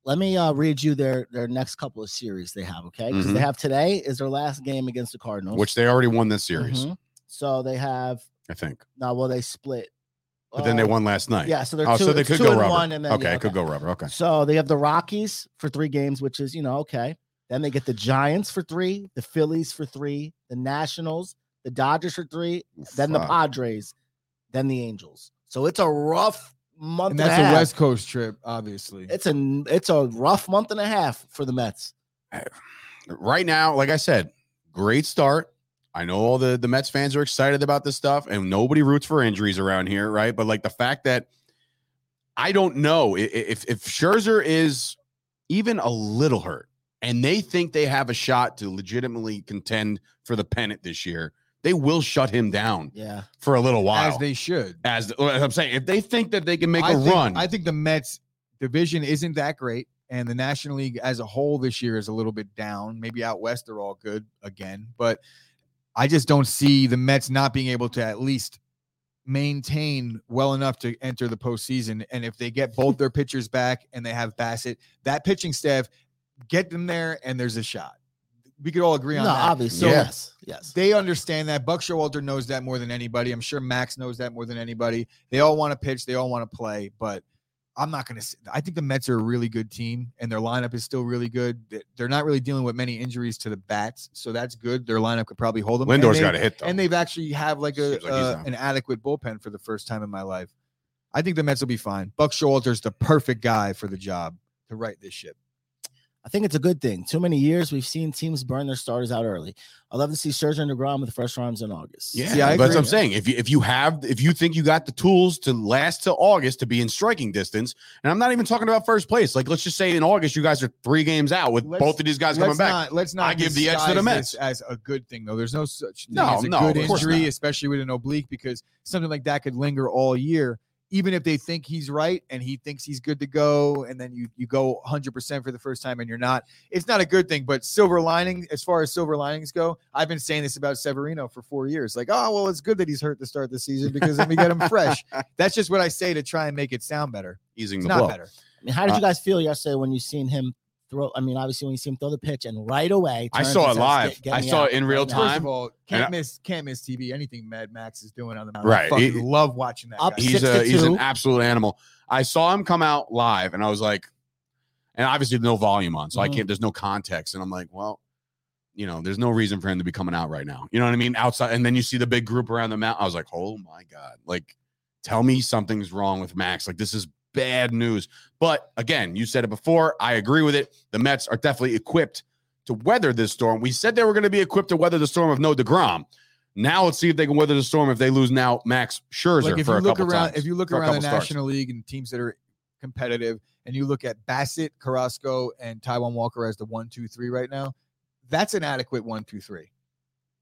Let me uh, read you their their next couple of series they have. Okay, because Mhm. they have today is their last game against the Cardinals. which they already won this series, Mhm. So they have I think. now. Well, they split. But then they uh, won last night. Yeah, so they're Oh, two, so they could two go and rubber. one, and then okay, yeah, it could go rubber. Okay. So they have the Rockies for three games, which is you know okay. Then they get the Giants for three, the Phillies for three, the Nationals, the Dodgers for three, then the Padres, then the Angels. So it's a rough month. and And that's a a half. west coast trip obviously It's a it's a rough month and a half for the Mets. right now, like I said, great start. I know all the the Mets fans are excited about this stuff, and nobody roots for injuries around here, right? But like the fact that I don't know if if Scherzer is even a little hurt, and they think they have a shot to legitimately contend for the pennant this year, they will shut him down Yeah, for a little while. as they should as, as I'm saying, if they think that they can make I a think, run, i think the mets division isn't that great and the national league as a whole this year is a little bit down maybe out west they're all good again but i just don't see the mets not being able to at least maintain well enough to enter the postseason. And if they get both their pitchers back and they have Bassitt, that pitching staff, get them there and there's a shot. We could all agree no, on that. obviously, So yes, yes. they understand that. Buck Showalter knows that more than anybody. I'm sure Max knows that more than anybody. They all want to pitch, they all want to play, but I'm not going to. I think the Mets are a really good team, and their lineup is still really good. They- They're not really dealing with many injuries to the bats, so that's good. Their lineup could probably hold them. Lindor's got a hit though. and they've actually have like a like uh, an adequate bullpen for the first time in my life. I think the Mets will be fine. Buck Showalter's the perfect guy for the job to right this ship. I think it's a good thing. Too many years we've seen teams burn their starters out early. I love to see Scherzer and Degrom with the first rounds in August. Yeah, See, I but that's what. I'm saying. If you if you have if you think you got the tools to last till August to be in striking distance, and I'm not even talking about first place. Like let's just say in August you guys are three games out with Let's- both of these guys coming let's back. Not, let's not I give the edge to the disguise Mets. this as a good thing, though. There's no such thing No, as a no, good of course injury, not. especially with an oblique, because something like that could linger all year. Even if they think he's right and he thinks he's good to go, and then you you go 100% for the first time and you're not, it's not a good thing. But silver lining, as far as silver linings go, I've been saying this about Severino for four years. Like, oh well, it's good that he's hurt to start the season because then we get him fresh. That's just what I say to try and make it sound better. Easing It's the not blow. better. I mean, how did Uh, you guys feel yesterday when you seen him throw? I mean, obviously when you see him throw the pitch and right away. I saw it live. "Get- get I saw out it in real now." First time. of all, can't I- miss can't miss TV. Anything Mad Max is doing on the mound. Right. I He- love watching that. Up guy. He's a he's an absolute animal. I saw him come out live, and I was like, and obviously no volume on, so I Mhm. can't. There's no context, and I'm like, well, you know, there's no reason for him to be coming out right now. You know what I mean? Outside, and then you see the big group around the mountain. I was like, oh my god, like, tell me something's wrong with Max. Like this is bad news. But again, you said it before. I agree with it. The Mets are definitely equipped to weather this storm. We said they were going to be equipped to weather the storm of no Degrom. Now let's see if they can weather the storm if they lose now Max Scherzer like if for you a look couple around, times, if you look around the starts. National League and teams that are competitive, and you look at Bassitt, Carrasco, and Taijuan Walker as the one, two, three right now, that's an adequate one, two, three.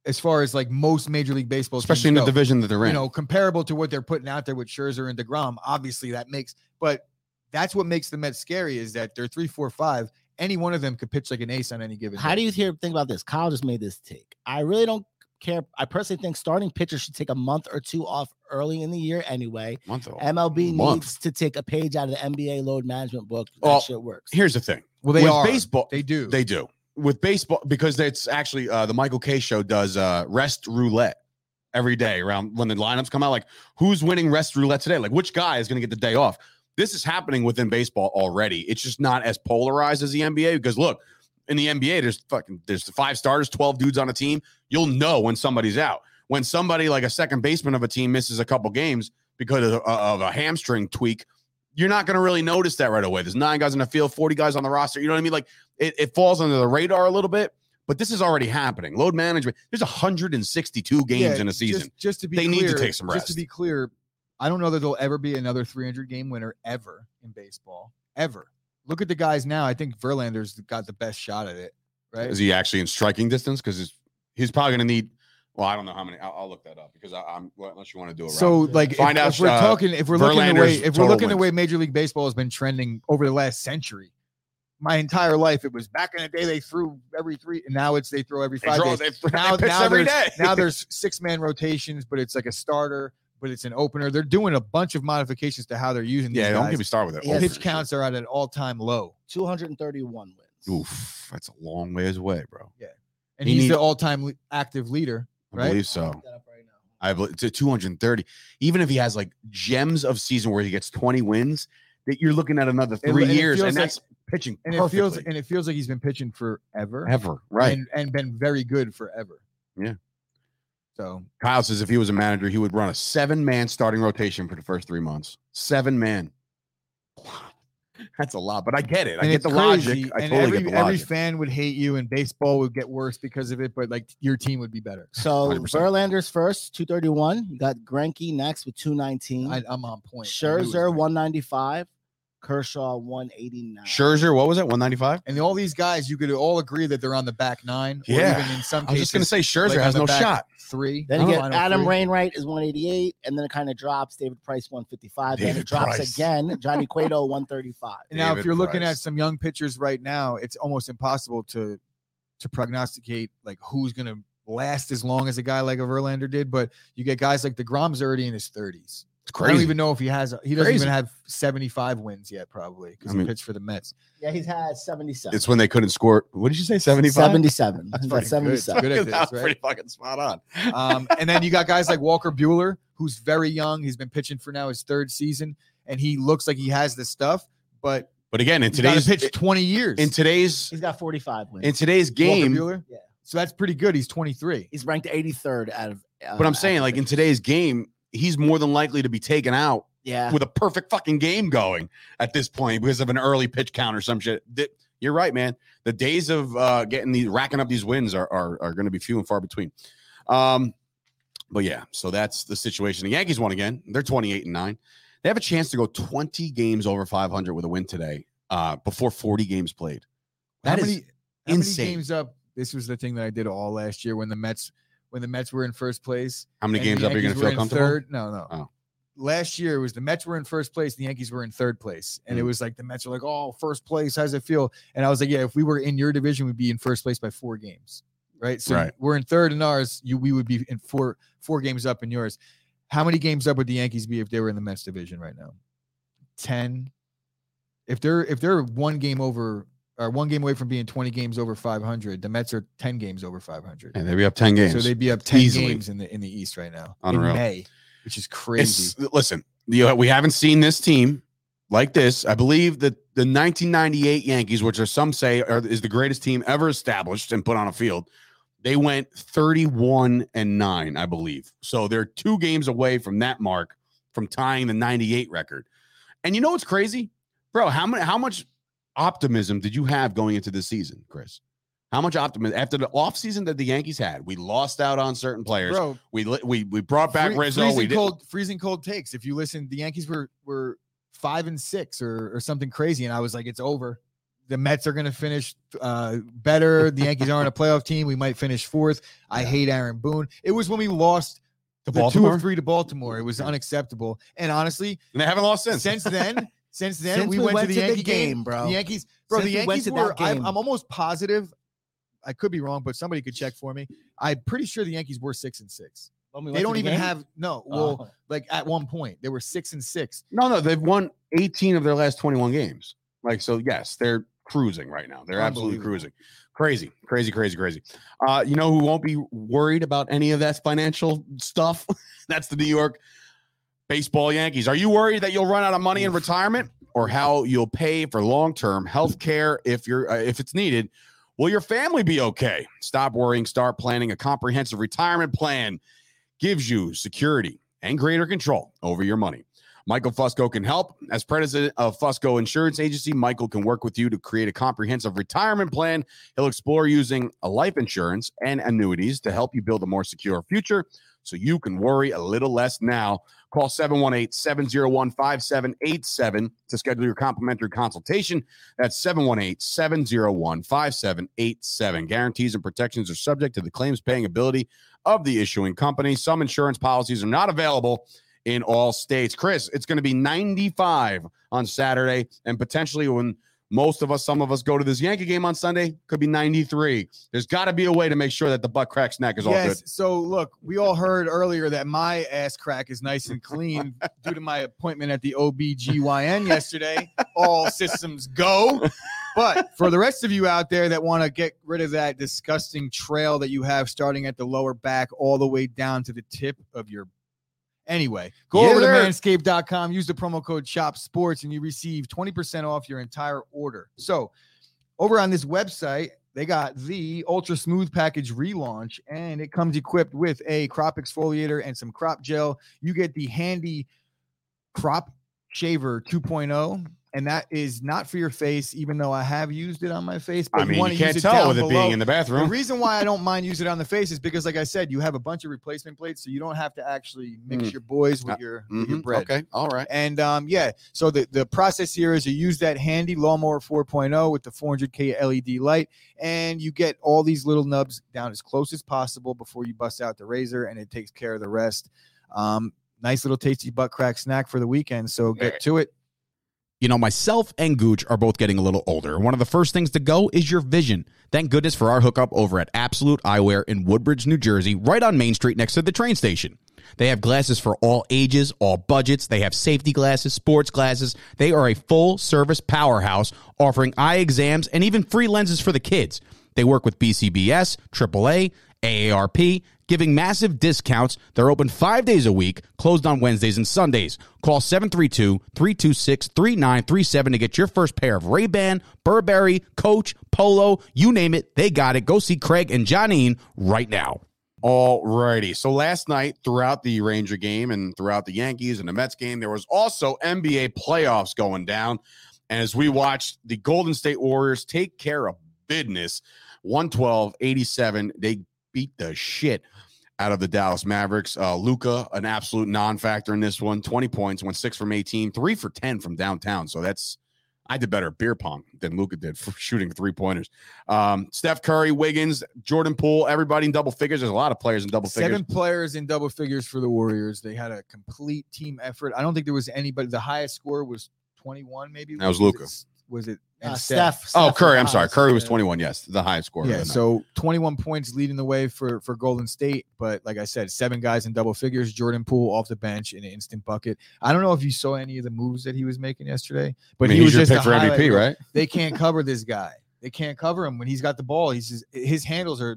As far as like most Major League Baseball, especially in teams the go. division that they're in. you know, comparable to what they're putting out there with Scherzer and Degrom. Obviously, that makes, but that's what makes the Mets scary is that they're three, four, five. Any one of them could pitch like an ace on any given. How day. do you hear think about this? Kyle just made this take. I really don't care. I personally think starting pitchers should take a month or two off early in the year anyway. Month old. MLB Month. needs to take a page out of the NBA load management book. That Well, shit works. Here's the thing. Well, they With are baseball. They do. They do with baseball because it's actually uh, the Michael Kay show does uh, rest roulette every day around when the lineups come out. Like who's winning rest roulette today? Like which guy is going to get the day off? This is happening within baseball already. It's just not as polarized as the NBA because look, in the NBA, there's fucking there's five starters, twelve dudes on a team. You'll know when somebody's out. When somebody like a second baseman of a team misses a couple games because of, of a hamstring tweak, you're not going to really notice that right away. There's nine guys in the field, 40 guys on the roster. You know what I mean? Like it, it falls under the radar a little bit, but this is already happening. Load management. There's 162 games Yeah, in a season. Just, just to be They need to take some rest. Just to be clear, I don't know that there'll ever be another 300 game winner ever in baseball. Ever. Look at the guys now. I think Verlander's got the best shot at it. Right. Is he actually in striking distance? Because he's probably going to need. Well, I don't know how many. I'll, I'll look that up because I, I'm well, unless you want to do it. So, like, if, Find out, if we're uh, talking, if we're looking the way, if we're total looking the way Major League Baseball has been trending over the last century, my entire life, it was back in the day they threw every three, and now it's they throw every They five draw- days. they- they Now, pitch now every there's, day. now there's six man rotations, but it's like a starter, but it's an opener. They're doing a bunch of modifications to how they're using these yeah, don't guys. get me started with it. Yes. Pitch counts are at an all time low, 231 wins. Oof, that's a long ways away, bro. Yeah, and He he's need- the all time active leader. I Right? believe I'll so. look that up right. I believe it's a 230. Even if he has like gems of season where he gets 20 wins, that you're looking at another three and it years, feels and like- that's pitching And it feels and it feels like he's been pitching forever, ever right. and and been very good forever. Yeah. So Kyle says if he was a manager, he would run a seven man starting rotation for the first three months. Seven man. That's a lot, but I get it. I and get the crazy, logic. I and totally every, get the every fan would hate you, and baseball would get worse because of it. But like your team would be better. So 100%. Verlander's first, 231. You got Greinke next with 219. I, I'm on point. I knew Scherzer, 195. Kershaw, 189. Scherzer, what was it? 195? and all these guys, you could all agree that they're on the back nine. Or Yeah. even in some I was cases, just going to say Scherzer like, has no shot. Three. Then you get Adam three. Wainwright is 188, and then it kind of drops. David Price 155. then David it drops Price. again. Johnny Cueto 135. Now, if you're looking at some young pitchers right now, it's almost impossible to to prognosticate like who's going to last as long as a guy like a Verlander did. But you get guys like Degrom's already in his 30s. It's I don't even know if he has. He doesn't Crazy. even have 75 wins yet, probably because I mean- he pitched for the Mets. Yeah, he's had 77. It's when they couldn't score. What did you say? 75? 77. That's He's pretty got good. 77. Good at That's this, right? pretty fucking spot on. Um, and then you got guys like Walker Buehler, who's very young. He's been pitching for now his third season, and he looks like he has the stuff, but But again, in he's got today's pitch 20 years. in today's He's got 45 wins. in today's Walker game, Buehler? Yeah. So that's pretty good. He's 23. He's ranked 83rd out of. Uh, but I'm saying active like in today's game, he's more than likely to be taken out Yeah. with a perfect fucking game going at this point because of an early pitch count or some shit. Th- You're right, man. The days of uh, getting these racking up these wins are are, are going to be few and far between. Um, but yeah, so that's the situation. The Yankees won again. They're 28 and nine. They have a chance to go 20 games over 500 with a win today uh, before 40 games played. That how is many, how many insane. games up? This was the thing that I did all last year when the Mets when the Mets were in first place. How many games up are you going to feel comfortable? Third? No, no. Oh. Last year it was the Mets were in first place, the Yankees were in third place, and it Mm. was like the Mets were like, "Oh, first place, how's it feel?" And I was like, "Yeah, if we were in your division, we'd be in first place by four games, right? So Right. we're in third in ours, you we would be in four four games up in yours. How many games up would the Yankees be if they were in the Mets division right now? Ten. If they're if they're one game over or one game away from being twenty games over five hundred, the Mets are ten games over five hundred. And they'd be up 10 games. So they'd be up 10 Easily. games in the in the East right now. Unreal. In May, which is crazy. It's listen, the, uh, we haven't seen this team like this. I believe that the 1998 Yankees, which are some say are, is the greatest team ever established and put on a field, they went 31 and 9, I believe. So they're two games away from that mark from tying the 98 record. And you know what's crazy? Bro, how many how much optimism did you have going into this season, Chris? How much optimism after the offseason that the Yankees had? We lost out on certain players. Bro, We we we brought back free- Rizzo. Freezing We did, cold, freezing cold takes. If you listen, the Yankees were were five and six or or something crazy, and I was like, it's over. The Mets are going to finish uh, better. The Yankees aren't a playoff team. We might finish fourth. I Yeah. hate Aaron Boone. It was when we lost To the two Baltimore? of three to Baltimore. It was unacceptable. And honestly, and they haven't lost since. since then, since then Since we, we went, went to the to the game, game, bro. The Yankees, bro. Since the Yankees that were. I'm. I'm almost positive. I could be wrong, but somebody could check for me. I'm pretty sure the Yankees were six and six. We They don't the even game? have no. Well, Oh. like at one point they were six and six. No, no, they've won 18 of their last 21 games. Like, so yes, they're cruising right now. They're absolutely cruising. Crazy, crazy, crazy, crazy. Uh, you know who won't be worried about any of that financial stuff? That's the New York baseball Yankees. Are you worried that you'll run out of money in retirement or how you'll pay for long-term health care if you're uh, if it's needed? Will your family be okay? Stop worrying, start planning. A comprehensive retirement plan gives you security and greater control over your money. Michael Fusco can help. As president of Fusco Insurance Agency, Michael can work with you to create a comprehensive retirement plan. He'll explore using a life insurance and annuities to help you build a more secure future so you can worry a little less now. Call 718 701 5787 to schedule your complimentary consultation. That's 718 701 5787. Guarantees and protections are subject to the claims paying ability of the issuing company. Some insurance policies are not available in all states. Chris, it's going to be 95 on Saturday, and potentially when most of us, some of us go to this Yankee game on Sunday, could be 93. There's got to be a way to make sure that the butt crack snack is all yes. good. So look, we all heard earlier that my ass crack is nice and clean due to my appointment at the OBGYN yesterday. All systems go. But for the rest of you out there that want to get rid of that disgusting trail that you have starting at the lower back all the way down to the tip of your Anyway, go Yeah, over to manscaped.com, use the promo code Chop Sports, and you receive 20% off your entire order. So, over on this website, they got the Ultra Smooth Package relaunch, and it comes equipped with a crop exfoliator and some crop gel. You get the handy crop shaver 2.0, and that is not for your face, even though I have used it on my face. But I mean, wanna you can't tell with it below. being in the bathroom. The reason why I don't mind using it on the face is because, like I said, you have a bunch of replacement plates, so you don't have to actually mix Mm. your boys with Uh, your, with your Mhm, bread. Okay, all right. And um, yeah, so the, the process here is you use that handy lawnmower 4.0 with the 400k LED light, and you get all these little nubs down as close as possible before you bust out the razor, and it takes care of the rest. Um, nice little tasty butt crack snack for the weekend. So get to it. You know, myself and Gooch are both getting a little older. One of the first things to go is your vision. Thank goodness for our hookup over at Absolute Eyewear in Woodbridge, New Jersey, right on Main Street next to the train station. They have glasses for all ages, all budgets. They have safety glasses, sports glasses. They are a full service powerhouse offering eye exams and even free lenses for the kids. They work with BCBS, AAA, AARP, giving massive discounts. They're open five days a week, closed on Wednesdays and Sundays. Call 732-326-3937 to get your first pair of Ray-Ban, Burberry, Coach, Polo, you name it, they got it. Go see Craig and Johnine right now. All righty. So last night, throughout the Ranger game and throughout the Yankees and the Mets game, there was also NBA playoffs going down. And as we watched the Golden State Warriors take care of business, 112 87, they beat the shit out of the Dallas Mavericks. Uh, Luka, an absolute non factor in this one 20 points, went six from 18, three for 10 from downtown. So that's, I did better at beer pong than Luka did for shooting three pointers. Um, Steph Curry, Wiggins, Jordan Poole, everybody in double figures. There's a lot of players in double figures. Seven players in double figures for the Warriors. They had a complete team effort. I don't think there was anybody. The highest score was 21, maybe. That was Luka. Was it? Uh, and Steph. Oh, Steph Curry. I'm sorry. Curry was 21. Yes, the highest score. Yeah, so 21 points leading the way for for Golden State, but like I said, seven guys in double figures. Jordan Poole off the bench in an instant bucket. I don't know if you saw any of the moves that he was making yesterday, but I mean, he was just pick for MVP, right? They can't cover this guy. They can't cover him when he's got the ball. He's just his handles are.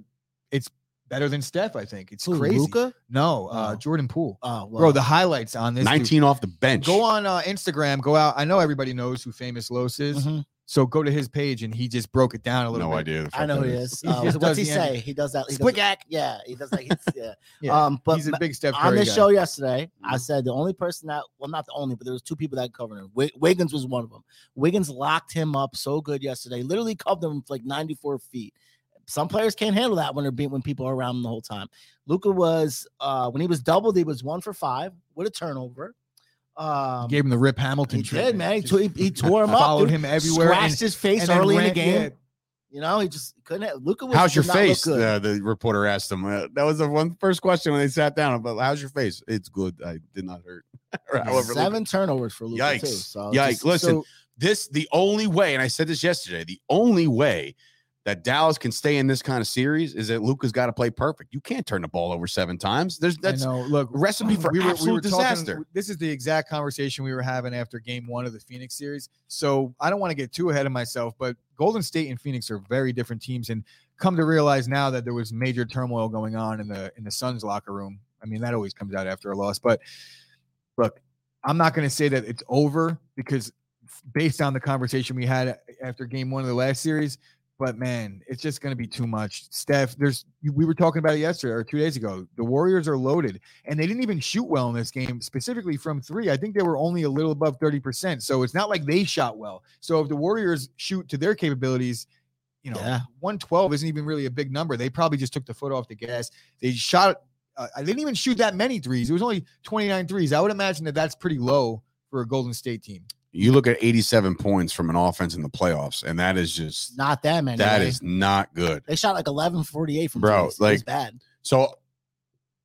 It's better than Steph. I think it's Who, crazy. Luka? No, uh, Oh. Jordan Poole. Oh, well, Bro, the highlights on this. dude. 19 off the bench. Go on uh, Instagram. Go out. I know everybody knows who Famous Los is. Mhm. So go to his page and he just broke it down a little No bit. idea. I know who he is. is. He Uh, just what's does he say? end. He does that. He does, Squick. Yeah, he does that. He's, yeah. Yeah. Um, but he's a big Steph on this guy. show yesterday, I Mhm. said the only person that well, not the only, but there was two people that covered him. Wi- Wiggins was one of them. Wiggins locked him up so good yesterday. Literally covered him for like 94 feet. Some players can't handle that when they're being when people are around them the whole time. Luka was uh when he was doubled, he was one for five with a turnover. Um, gave him the Rip Hamilton. he did, man. He, Just tore- he, he tore him up. followed dude. him everywhere. Scratched and- his face and then early in the game. yeah, You know, he just couldn't. Luka was. How's your look face? good. Uh, the reporter asked him. Uh, that was the one first question when they sat down. But how's your face? It's good. I did not hurt. However, Seven turnovers for Luka too. Yikes. So Yikes. just- Listen, so- this the only way, and I said this yesterday. The only way that Dallas can stay in this kind of series is that Luka's got to play perfect. You can't turn the ball over seven times. There's that's. Look, recipe for absolute disaster. this is the exact conversation we were having after game one of the Phoenix series. So I don't want to get too ahead of myself, but Golden State and Phoenix are very different teams. And come to realize now that there was major turmoil going on in the in the Suns locker room. I mean, that always comes out after a loss. But look, I'm not going to say that it's over because based on the conversation we had after game one of the last series, but man, it's just going to be too much. Steph, there's we were talking about it yesterday or two days ago. The Warriors are loaded, and they didn't even shoot well in this game, specifically from three. I think they were only a little above thirty percent. So it's not like they shot well. So if the Warriors shoot to their capabilities, you know, Yeah. one twelve isn't even really a big number. They probably just took the foot off the gas. They shot. Uh, I didn't even shoot that many threes. It was only 29 threes. I would imagine that that's pretty low for a Golden State team. You look at 87 points from an offense in the playoffs, and that is just Not that many. that is not good. They shot like 11 48 from Bro, was like- bad. So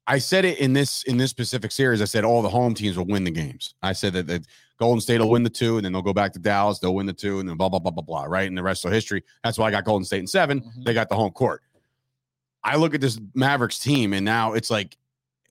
I said it in this in this specific series. I said all the home teams will win the games. I said that, that Golden State will win the two, and then they'll go back to Dallas. They'll win the two, and then blah blah blah blah blah. Right, and the rest of history. That's why I got Golden State in 7 Mhm. They got the home court. I look at this Mavericks team, and now it's like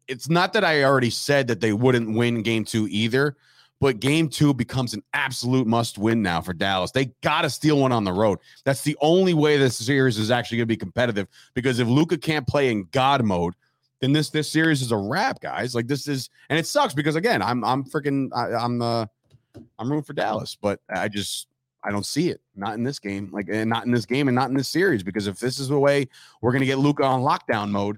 it's not that I already said that they wouldn't win Game Two either. But game two becomes an absolute must win now for Dallas. They got to steal one on the road. That's the only way this series is actually going to be competitive. Because if Luka can't play in God mode, then this this series is a wrap, guys. Like this is, and it sucks because again, I'm I'm freaking I, I'm uh I'm rooting for Dallas, but I just I don't see it. Not in this game, like and not in this game, and not in this series. Because if this is the way we're gonna get Luka on lockdown mode,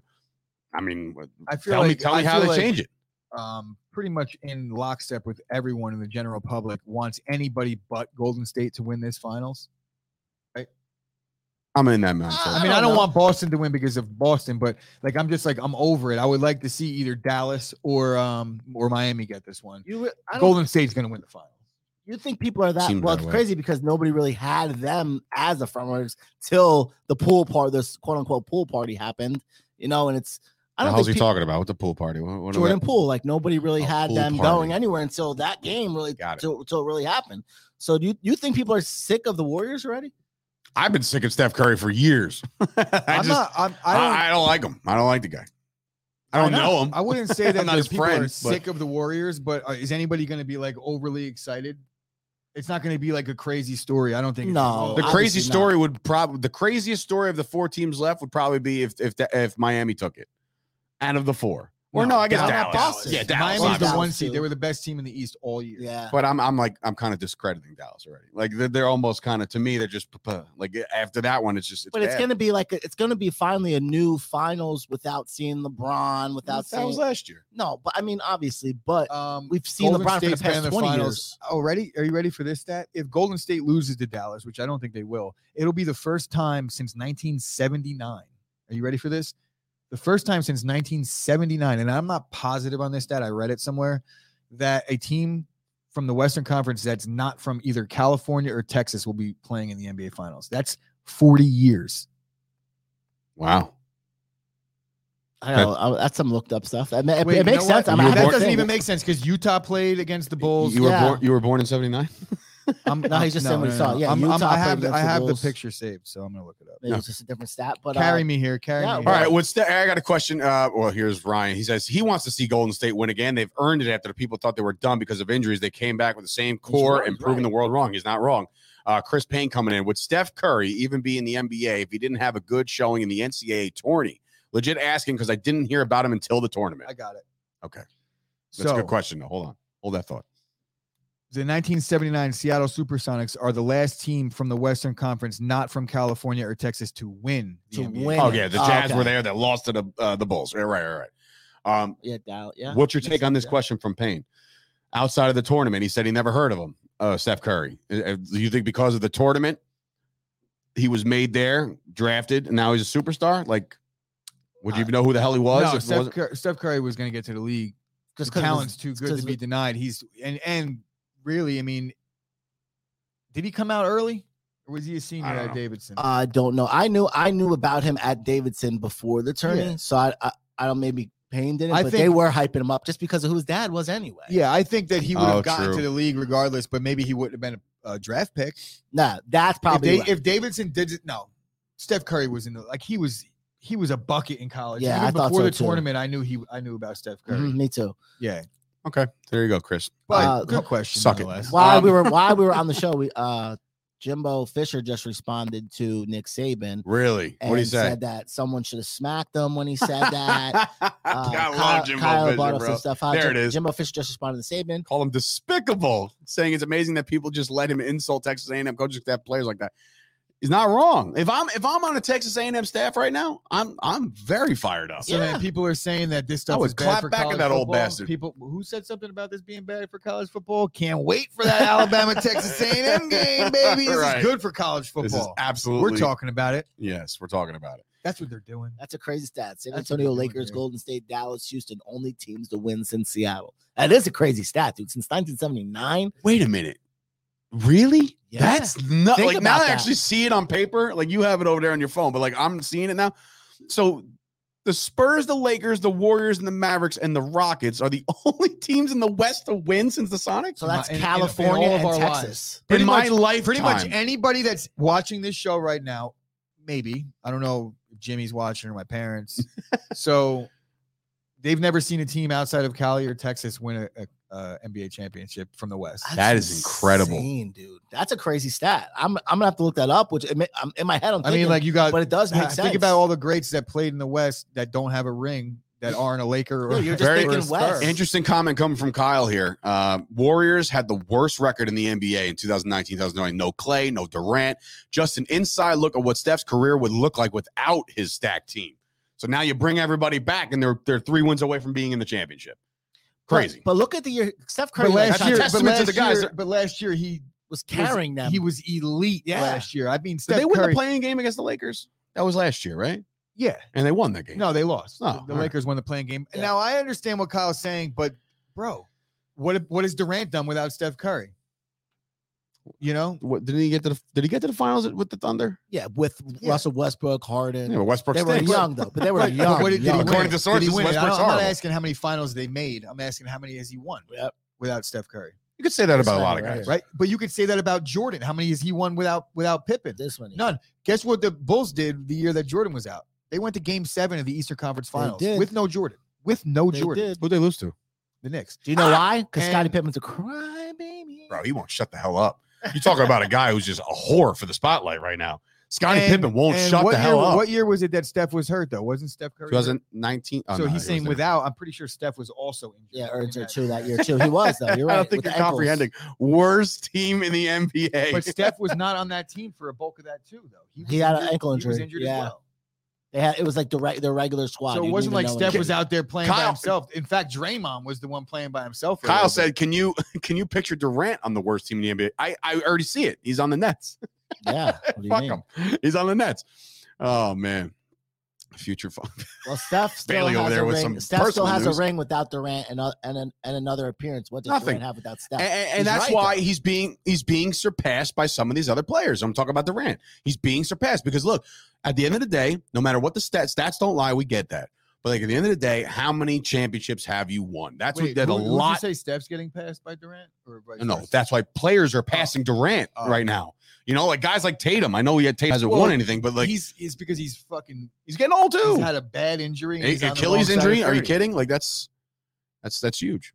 I mean, I feel tell me like tell me how they like, change it. Um, pretty much in lockstep with everyone in the general public wants anybody but Golden State to win this finals. Right? I'm in that mindset. I I mean, I don't don't know. want Boston to win because of Boston, but like I'm just like I'm over it. I would like to see either Dallas or um or Miami get this one. You, re- I don't, Golden State's going to win the finals. you think people are that Seems well? that It's way. crazy because nobody really had them as the front runners till the pool part, this quote unquote pool party happened. You know, and it's I The don't hell's think he peop- talking about? with the pool party? What, what Jordan they- Poole. Like nobody really Oh, had them party. going anywhere until that game really Got it. till, till it really happened. So do you, you think people are sick of the Warriors already? I've been sick of Steph Curry for years. I I'm just, not. I'm, I I, don't. I, don't like him. I don't like the guy. I don't I know him. I wouldn't say that I'm not his people friend, are but- sick of the Warriors, but uh, is anybody going to be like overly excited? It's not going to be like a crazy story. I don't think. No. gonna The go. crazy obviously not. story would probably the craziest story of the four teams left would probably be if if the, if Miami took it out of the four. Or no, I guess Dallas. Dallas. Dallas. Yeah, Dallas. Miami's the obviously. one seed. They were the best team in the East all year. Yeah. But I'm I'm like I'm kind of discrediting Dallas already. Like they're, they're almost kind of to me they're just p- p- like after that one it's just it's but it's bad. gonna be like a- it's gonna be finally a new finals without seeing LeBron, without that was seeing last year. no. But I mean, obviously, but Um, we've seen Golden LeBron State's for the been in past twenty finals. years. Oh, ready? Are you ready for this stat? If Golden State loses to Dallas, which I don't think they will, it'll be the first time since 1979. Are you ready for this? The first time since 1979, and I'm not positive on this stat. I read it somewhere that a team from the Western Conference that's not from either California or Texas will be playing in the NBA Finals. That's 40 years. Wow. I know I- that's some looked up stuff. It, it, Wait, it you makes know sense. I'm, You were I that have to doesn't even make sense because Utah played against the Bulls. You were Yeah. born you were born in 79? I'm, No, he's just saying what he saw. Yeah, I'm- I'm- Utah I have the, I have the Bulls. picture saved, so I'm gonna look it up. maybe No. it's just a different stat. But carry uh, me here, carry yeah, me. All here. right, what's the, I got a question. Uh, well, here's Ryan. He says he wants to see Golden State win again. They've earned it after the people thought they were done because of injuries. They came back with the same core and proving right. the world wrong. He's not wrong. Uh, Chris Payne coming in. Would Steph Curry even be in the NBA if he didn't have a good showing in the NCAA tourney? Legit asking because I didn't hear about him until the tournament. I got it. Okay. That's So a good question. Though. Hold on. Hold that thought. The 1979 Seattle SuperSonics are the last team from the Western Conference, not from California or Texas, to win. To NBA. win. Oh yeah, the Oh, Jazz okay. were there that lost to the uh, the Bulls. Right, right, right. right. Um, yeah, Dal- yeah. What's your take on this question from Payne? Outside of the tournament, he said he never heard of him, uh, Steph Curry. Uh, uh, Do you think because of the tournament, he was made there, drafted, and now he's a superstar? Like, would you even know who the hell he was? No, Steph, Cur- Steph Curry was going to get to the league. Because the 'cause it was- talent's too good to be denied. He's and and really, I mean, did he come out early or was he a senior at know. Davidson? I don't know. I knew I knew about him at Davidson before the tourney, Yeah. so I, I I don't maybe Payne didn't, I but they were hyping him up just because of who his dad was anyway. yeah, I think that he would have Oh, gotten true. to the league regardless, but maybe he wouldn't have been a, a draft pick. Nah, that's If, probably they, right. if Davidson did it, no, Steph Curry was in the like he was he was a bucket in college. Yeah, Even I thought before so the too. tournament, I knew he I knew about Steph Curry. Mhm, me too. Yeah, Okay, there you go, Chris. but Uh, good question. suck it. nonetheless. While Um, we were while we were on the show, we uh Jimbo Fisher just responded to Nick Saban Really? and What do you say? said that someone should have smacked him when he said that. Uh, I Kyle- love Jimbo Kyle Fisher, brought up bro. some stuff. Uh, There Jim- it is. Jimbo Fisher just responded to Saban. Call him despicable, saying it's amazing that people just let him insult Texas A&M coaches that players like that. He's not wrong. If I'm if I'm on a Texas A&M staff right now, I'm I'm very fired up. So Yeah. then people are saying that this stuff would is bad clap for back at college that old football. bastard. People who said something about this being bad for college football can't wait for that Alabama Texas A&M game, baby. This Right. is good for college This is football. absolutely. We're talking about it. Yes, we're talking about it. That's what they're doing. That's a crazy stat. San Antonio, they're doing Lakers. Golden State, Dallas, Houston, only teams to win since Seattle. That is a crazy stat, dude. Since 1979. Wait a minute. Really? Yeah. That's not Think like now about I actually see it on paper. Like you have it over there on your phone, but like I'm seeing it now. So the Spurs, the Lakers, the Warriors, and the Mavericks and the Rockets are the only teams in the West to win since the Sonics. So that's In- in- in California all of and our. Texas. Pretty in my life, Pretty much anybody that's watching this show right now, maybe I don't know if Jimmy's watching or my parents. so they've never seen a team outside of Cali or Texas win a, a, a NBA championship from the West. That's That is incredible. insane, dude. That's a crazy stat. I'm I'm gonna have to look that up. Which may- I'm in my head. I'm I mean, like you got but it does make ha- sense. think about all the greats that played in the West that don't have a ring that aren't a Laker or Yeah, you're just Very- or a West. Interesting comment coming from Kyle here. Uh, Warriors had the worst record in the NBA in 2019, 2020. No Clay, no Durant. Just an inside look at what Steph's career would look like without his stacked team. So now you bring everybody back, and they're they're three wins away from being in the championship. But- Crazy. But, look at the year. Steph Curry But last year, but last the guys year, but last year he was was- carrying them. He was elite Yeah. last year. I mean, Did Steph they win Curry, the playing game against the Lakers? That was last year, right? yeah, And they won that game. no, they lost. Oh, the right. Lakers won the playing game. Yeah. Now I understand what Kyle's saying, but bro, what what has Durant done without Steph Curry? You know, What, didn't he get to the? Did he get to the finals with the Thunder? yeah, with Yeah. Russell Westbrook, Harden. Yeah, Westbrook they were stinks. young though, but they were But- young. what did, did he young. win According to sources, Did he win it? I Westbrook's don't- I'm not asking how many finals they made. I'm asking how many has he won Yep. without Steph Curry, You could say that This about a lot of guys. here. right? But you could say that about Jordan. How many has he won without without Pippen? This one, None. Guess what the Bulls did the year that Jordan was out? They went to Game Seven of the Eastern Conference They Finals did. with no Jordan. With no They Jordan. did. Who'd they lose to? The Knicks. Do you know ah! why? Because and- Scottie Pippen's a cry baby. Bro, he won't shut the hell up. You talking about a guy who's just a whore for the spotlight right now. Scottie And- Pippen won't and shut what the hell up. What year was it that Steph was hurt though? Wasn't Steph Curry? hurt? 2019. oh, so no, he's was saying without. I'm pretty sure Steph was also injured. Yeah, in injured that too that year. year too. He was though. You're right. I don't think you're comprehending. Worst team in the NBA. But Steph was not on that team for a bulk of that too, though. was He had an injured- ankle He was injury, injured yeah. as well. They had it was like the re- the regular squad. So it didn't wasn't like Steph anything. was out there playing by himself. In fact, Draymond was the one playing by himself. Kyle little said, "Can you can you picture Durant on the worst team in the NBA? I I already see it. He's on the Nets. Yeah. What do you Fuck mean? him. He's on the Nets. Oh man, future fun. Well, Steph still has a ring. Steph still has news. a ring without Durant and uh, and an- and another appearance. What does Nothing. Durant have without Steph? And, and- and that's right, why though. he's being he's being surpassed by some of these other players. I'm talking about Durant. He's being surpassed because look, at the end of the day, no matter what the stats stats don't lie, we get that. But like at the end of the day, how many championships have you won? That's Wait, what that who- a who'd you say Steph's getting passed by Durant or vice No, versa? that's why players are passing Durant Oh. right now. You know, like guys like Tatum. I know he had Tatum hasn't Well, won anything, but like he's, he's it's because he's fucking he's getting old too. he's had a bad injury. A- he's on the Achilles wrong side of injury? Are you kidding? Like that's that's that's huge.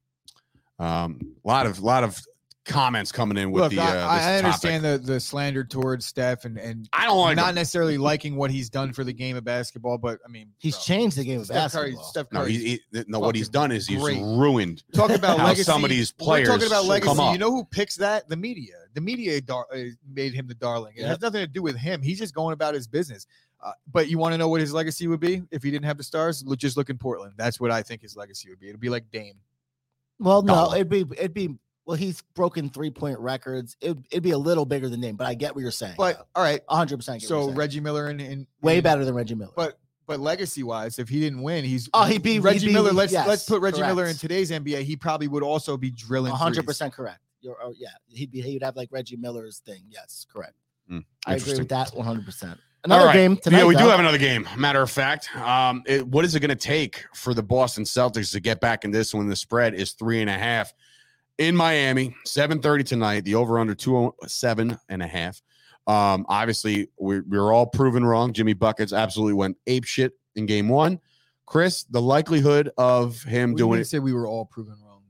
Um, a lot of lot of comments coming in with Look, the. Uh, I, this I topic. understand the the slander towards Steph and and I don't like not him. necessarily liking what he's done for the game of basketball, but I mean, He's bro, changed the game of Steph Curry. basketball. Steph No, Curry. he, he no. What he's done is he's great. ruined. talk about how legacy. some of these We're players talking about legacy. come up. You know who picks that? The media. The media dar- uh, made him the darling. It has nothing to do with him. He's just going about his business. Uh, but you want to know what his legacy would be if he didn't have the stars? Look, just look in Portland. That's what I think his legacy would be. It'd be like Dame. Well, no, Dollar. it'd be it'd be well. He's broken three point records. It, it'd be a little bigger than him, but I get what you're saying. But all right, hundred percent. so Reggie Miller and, and way and- better than Reggie Miller. But but legacy wise, if he didn't win, he's Oh, he'd be- he'd Reggie be- Miller. Let's yes, let's put Reggie Miller in correct. today's NBA. He probably would also be drilling. 100 percent correct. You're oh, yeah. He'd be he'd have like Reggie Miller's thing. Yes, correct. Hmm, I agree with that one hundred percent. Another right. game tonight. yeah, we do have another game. Matter of fact, um, it, what is it going to take for the Boston Celtics to get back in this one? The spread is three and a half in Miami, seven thirty tonight. The over under two oh seven and a half. Um, obviously, we, we were all proven wrong. Jimmy Buckets absolutely went ape shit in game one. Chris, the likelihood of him What do you doing mean it. say we were all proven wrong.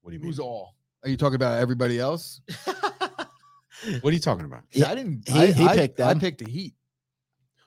What do you mean? Who's all? Are you talking about everybody else? What are you talking about? 'Cause I didn't. he- I, he I- picked I picked the Heat.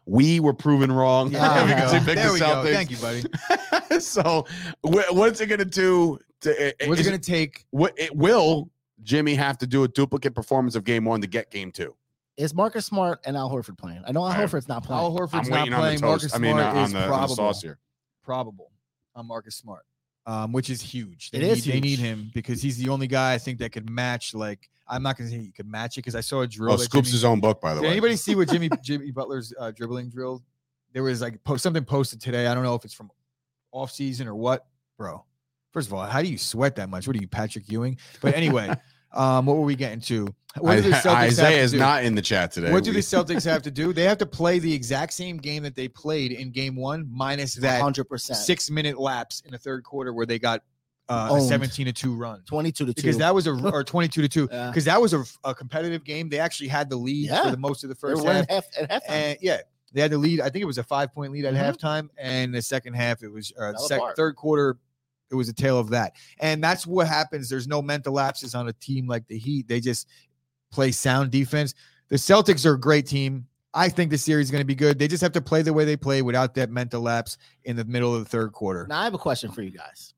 We were proven wrong Yeah, we because go. he picked There the we go. Thank you, buddy. so, wh- what's it going to do? To, What's it going to take? What it will Jimmy have to do a duplicate performance of game one to get game two? Is Marcus Smart and Al Horford playing? I know Al Horford's not playing. Al Horford's I'm not waiting on the playing. toast. Marcus I mean, Smart uh, on is the, on the probable. sauce here. probable on Marcus Smart, um, which is huge. They It need, is They need him because he's the only guy I think that could match. Like I'm not going to say he could match it because I saw a drill. Oh, that scoops Jimmy- his own book, by the Did way. anybody see what Jimmy Jimmy Butler's uh, dribbling drill? There was like post, something posted today. I don't know if it's from off season or what, bro. First of all, how do you sweat that much? What are you, Patrick Ewing? But anyway, um, what were we getting to? What do the I- Celtics have Isaiah to is do? not in the chat today. What do the Celtics have to do? They have to play the exact same game that they played in game one, minus that hundred percent. six minute lapse in the third quarter where they got uh, a 17 to 2 run. Twenty-two to two. Because that was a or 22 to 2 Yeah. because that was a, a competitive game. They actually had the lead Yeah. for the most of the first half. half at halftime. And yeah, they had the lead. I think it was a five point lead at Mhm. halftime, and the second half it was uh, sec- third quarter. It was a tale of that, and that's what happens. There's no mental lapses on a team like the Heat. They just play sound defense. The Celtics are a great team. I think the series is going to be good. They just have to play the way they play without that mental lapse in the middle of the third quarter. now I have a question for you guys.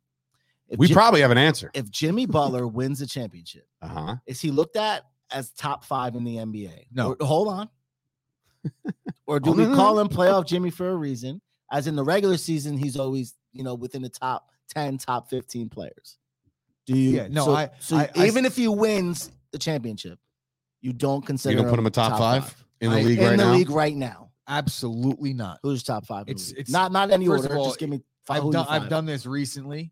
If, we Ji- probably have an answer. if Jimmy Butler wins the championship, Uh huh. is he looked at as top five in the NBA? No. Or- hold on. or do Oh, we no, no, call him playoff Jimmy for a reason? As in the regular season, he's always you know within the top ten, top fifteen players. Do you? Yeah, no, so, I- so I- I even if he wins the championship, you don't consider You don't put him a top, five, in the I- league in right the now. league right now. Absolutely not. Who's top five? It's- it's- not not any first order. all, just give me five. I've who you done, I've done this recently.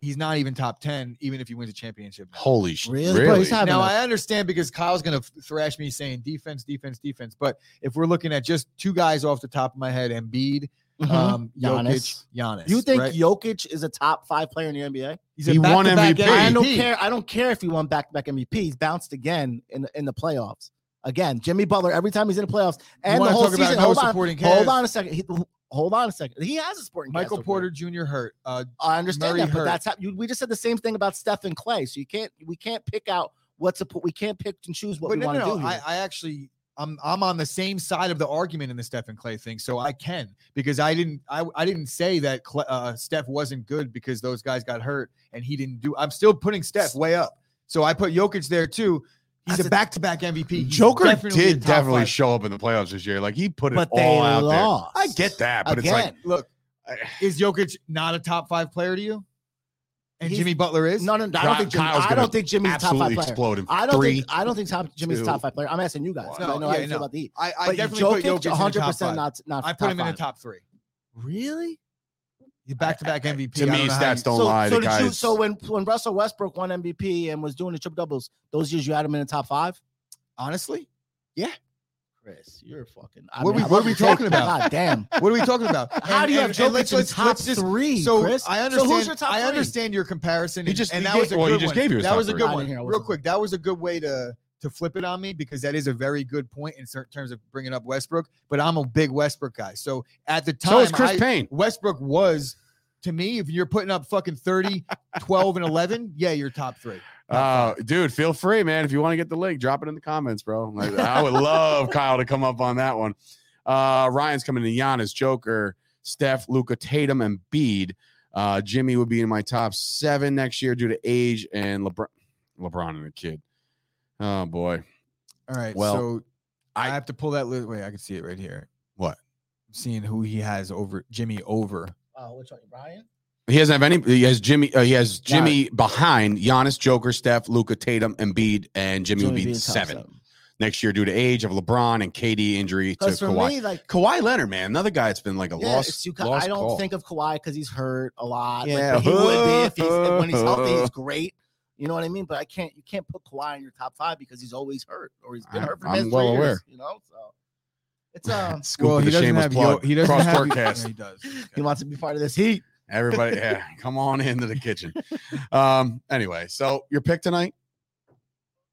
He's not even top 10, even if he wins a championship. now. Holy shit! Really? Really? Now a- I understand because Kyle's gonna thrash me saying defense, defense, defense. But if we're looking at just two guys off the top of my head, Embiid, Mhm. um, Jokic, Giannis. Giannis. you think right? Jokic is a top five player in the NBA? he's he won back-to-back MVP. I don't care. I don't care if he won back to back MVP. He's bounced again in the, in the playoffs. Again, Jimmy Butler. Every time he's in the playoffs, and the whole season. no Hold on, hold on a second. He, hold on a second. He has a supporting. Michael over Porter. Jr. hurt. Uh, I understand Murray that, but hurt. that's how you, we just said the same thing about Steph and Clay. So you can't we can't pick out what's a we can't pick and choose what but we no, want to no, do. no. I. I actually, I'm, I'm on the same side of the argument in the Stephen Clay thing, so I can because I didn't, I, I didn't say that Cla uh, Steph wasn't good because those guys got hurt and he didn't do. I'm still putting Steph way up, so I put Jokic there too. He's That's a a- back-to-back MVP. He's Joker definitely did definitely five. show up in the playoffs this year. Like he put it all out lost. there. I get that, but again. it's like Look, is Jokic not a top five player to you? And Jimmy Butler is. no, no, no, I don't think Jimmy, Kyle's I don't think Jimmy's top five player. explode in I don't three. think I don't think top, Jimmy's two, top five player. I'm asking you guys. 'cause I No, know how yeah, you feel about the Heat. I, I But definitely put Jokic, Jokic in top 100 five. percent not not. I put him in the top three. Really? He's back-to-back MVP. to me, don't stats you- don't so, lie. So, the did guy you, so when when Russell Westbrook won MVP and was doing the triple doubles, those years you had him in the top five. Honestly, Chris, you're fucking. I What mean, we- what are we talking about? God damn. what are we talking about? How And- do you have and- and Jokic let's- in let's- top let's just- three, So Chris? I So understand. who's your top I understand your comparison. He and- just- and he that gave- was a well, he good just one. gave you That top was a good one. didn't hear. Real quick, that was a good way to to flip it on me because that is a very good point in certain terms of bringing up Westbrook. But I'm a big Westbrook guy. So at the time, so is Chris I- Payne. Westbrook was. To me, if you're putting up fucking 30, 12, and 11, yeah, you're top three. Uh, dude, feel free, man. If you want to get the link, drop it in the comments, bro. Like, I would love Kyle to come up on that one. Uh, Ryan's coming to Giannis, Joker, Steph, Luka, Tatum, and Bede. Uh, Jimmy would be in my top seven next year due to age and LeBron, LeBron and the kid. Oh boy, All right. Well, so I, I- have to pull that list. Wait, I can see it right here. What? Seeing who he has over Jimmy over. Oh, which one, Brian? He doesn't have any. He has Jimmy. Uh, he has Jimmy behind Giannis, Joker, Steph, Luka, Tatum, Embiid, and Jimmy, would be being seven next year due to age of LeBron and KD injury to for Kawhi. me, like, Kawhi Leonard, man, another guy that's been like a yeah, lost. it's you, lost I don't call. think of Kawhi because he's hurt a lot. Yeah. but he would be if he's when he's healthy. He's great. You know what I mean? But I can't. You can't put Kawhi in your top five because he's always hurt or he's been I- hurt for I'm well three aware. years. You know, so it's um. Scoop well, of he doesn't have. plug. Yo, he doesn't Cross have. forecast. He does. He wants to be part of this heat. Everybody, yeah, come on into the kitchen. Um, anyway, so your pick tonight?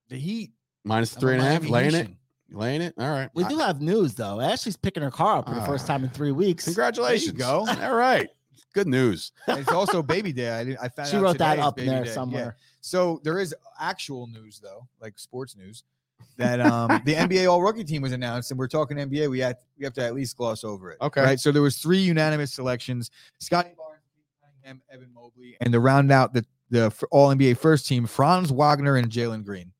The Heat. Minus I'm a three and a half. Laying it. Laying it. All right. We do have news though. Ashley's picking her car up for the first Ah. time in three weeks. Congratulations. go. All right. Good news. It's also baby day. I, didn't, I found She out wrote that today is up in baby there day. Yeah. somewhere. So there is actual news though, like sports news, that um the NBA All Rookie team was announced, and we're talking NBA. We have we have to at least gloss over it. Okay. Right. So there was three unanimous selections: Scottie Barnes, Pete Evan Mobley, and to round out the the All NBA first team, Franz Wagner and Jalen Green.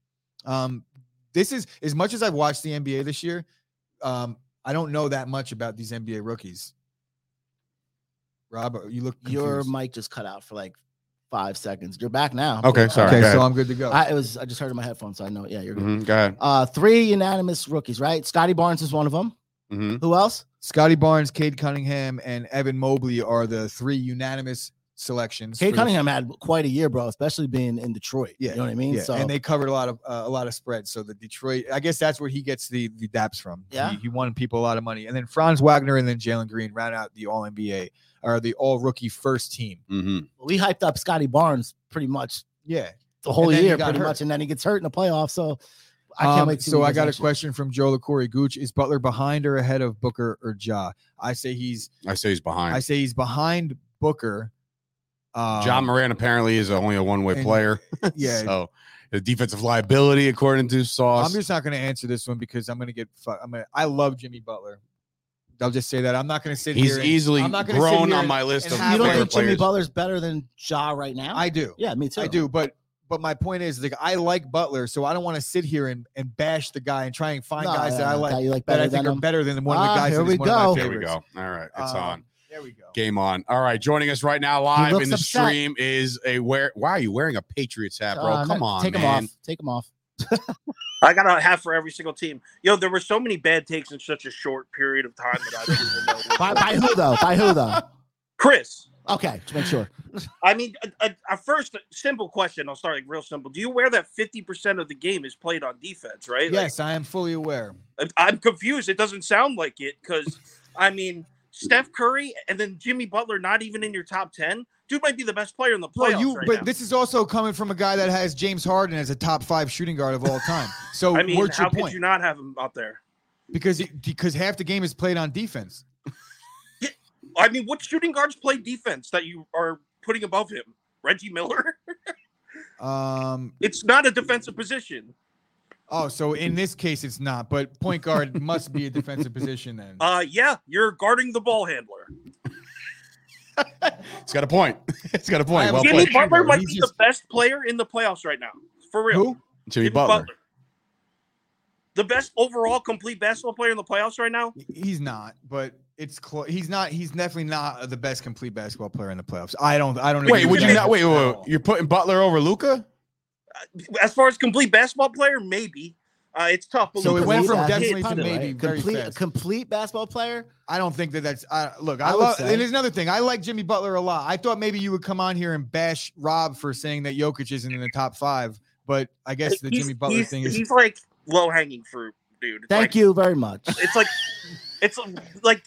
Um, this is as much as I've watched the NBA this year. Um, I don't know that much about these NBA rookies. Rob, you look Your mic just cut out for like five seconds. You're back now. Okay, sorry. okay, so ahead. I'm good to go. I it was I just heard in my headphones, so I know. Yeah, you're good. Mhm, Go ahead. Uh, three unanimous rookies, right? Scottie Barnes is one of them. Mhm. Who else? Scottie Barnes, Cade Cunningham, and Evan Mobley are the three unanimous selections. Cade for the- Cunningham had quite a year, bro, especially being in Detroit. Yeah, you know what I mean. Yeah, so and they covered a lot of uh, a lot of spreads. So the Detroit, I guess that's where he gets the the daps from. Yeah. he, he won people a lot of money, and then Franz Wagner and then Jalen Green round out the All NBA or the All Rookie first team. Mhm. we hyped up Scottie Barnes pretty much Yeah, the whole year, pretty hurt. much, and then he gets hurt in the playoffs. So I can't Um, wait. to So I does got a question from Joe LaCorey Gooch: Is Butler behind or ahead of Booker or Ja? I say he's I say he's behind. I say he's behind Booker. Um, Ja Morant apparently is only a one way player. yeah. so the defensive liability, according to Sauce. I'm just not going to answer this one because I'm going to get. Fu- I'm gonna. I love Jimmy Butler. I'll just say that I'm not going to sit he's here. and- easily I'm not gonna sit grown on my list and of You don't think Jimmy players. Butler's better than Ja right now? I do. yeah, me too. I do. But but my point is, like, I like Butler, so I don't want to sit here and, and bash the guy and try and find No, guys that I like you like that I think than are him. better than one of the Ah, guys here that is we one of go. my There we go. All right, it's Um, on. There we go. Game on. All right, joining us right now live in the upset. stream is a where. Why are you wearing a Patriots hat, bro? Uh, Come on, take man. him off. Take him off. I got a hat for every single team. Yo, there were so many bad takes in such a short period of time that I don't even know. By, by who though? By who though? Chris, Okay, to make sure. I mean, a, a, a first simple question. I'll start like real simple. Do you aware that fifty percent of the game is played on defense? Right? Like, Yes, I am fully aware. I- I'm confused. It doesn't sound like it because, I mean, Steph Curry and then Jimmy Butler not even in your top ten. Dude might be the best player in the playoffs you, right but now. this is also coming from a guy that has James Harden as a top five shooting guard of all time. So I mean, what's how your could point? you not have him out there? because because half the game is played on defense. I mean, what shooting guards play defense that you are putting above him? Reggie Miller? Um, It's not a defensive position. Oh, so in this case, it's not. But point guard must be a defensive position then. Uh, yeah, you're guarding the ball handler. It's got a point. It's got a point. Well Jimmy played. Butler might He's be just- the best player in the playoffs right now, for real. Who? Jimmy Butler. the best overall complete basketball player in the playoffs right now. He's not, but it's close. He's not. He's definitely not the best complete basketball player in the playoffs. I don't. I don't. Know. Wait, would you not? Wait, wait, wait. You're putting Butler over Luka? As far as complete basketball player, maybe uh, it's tough. but So it went from definitely to maybe very complete, a fast. complete basketball player. I don't think that that's. Uh, look, I, I love. say. And there's another thing. I like Jimmy Butler a lot. I thought maybe you would come on here and bash Rob for saying that Jokic isn't in the top five, but I guess the He's- Jimmy Butler thing is. he's like low hanging fruit, dude. It's Thank like, you very much. It's like it's like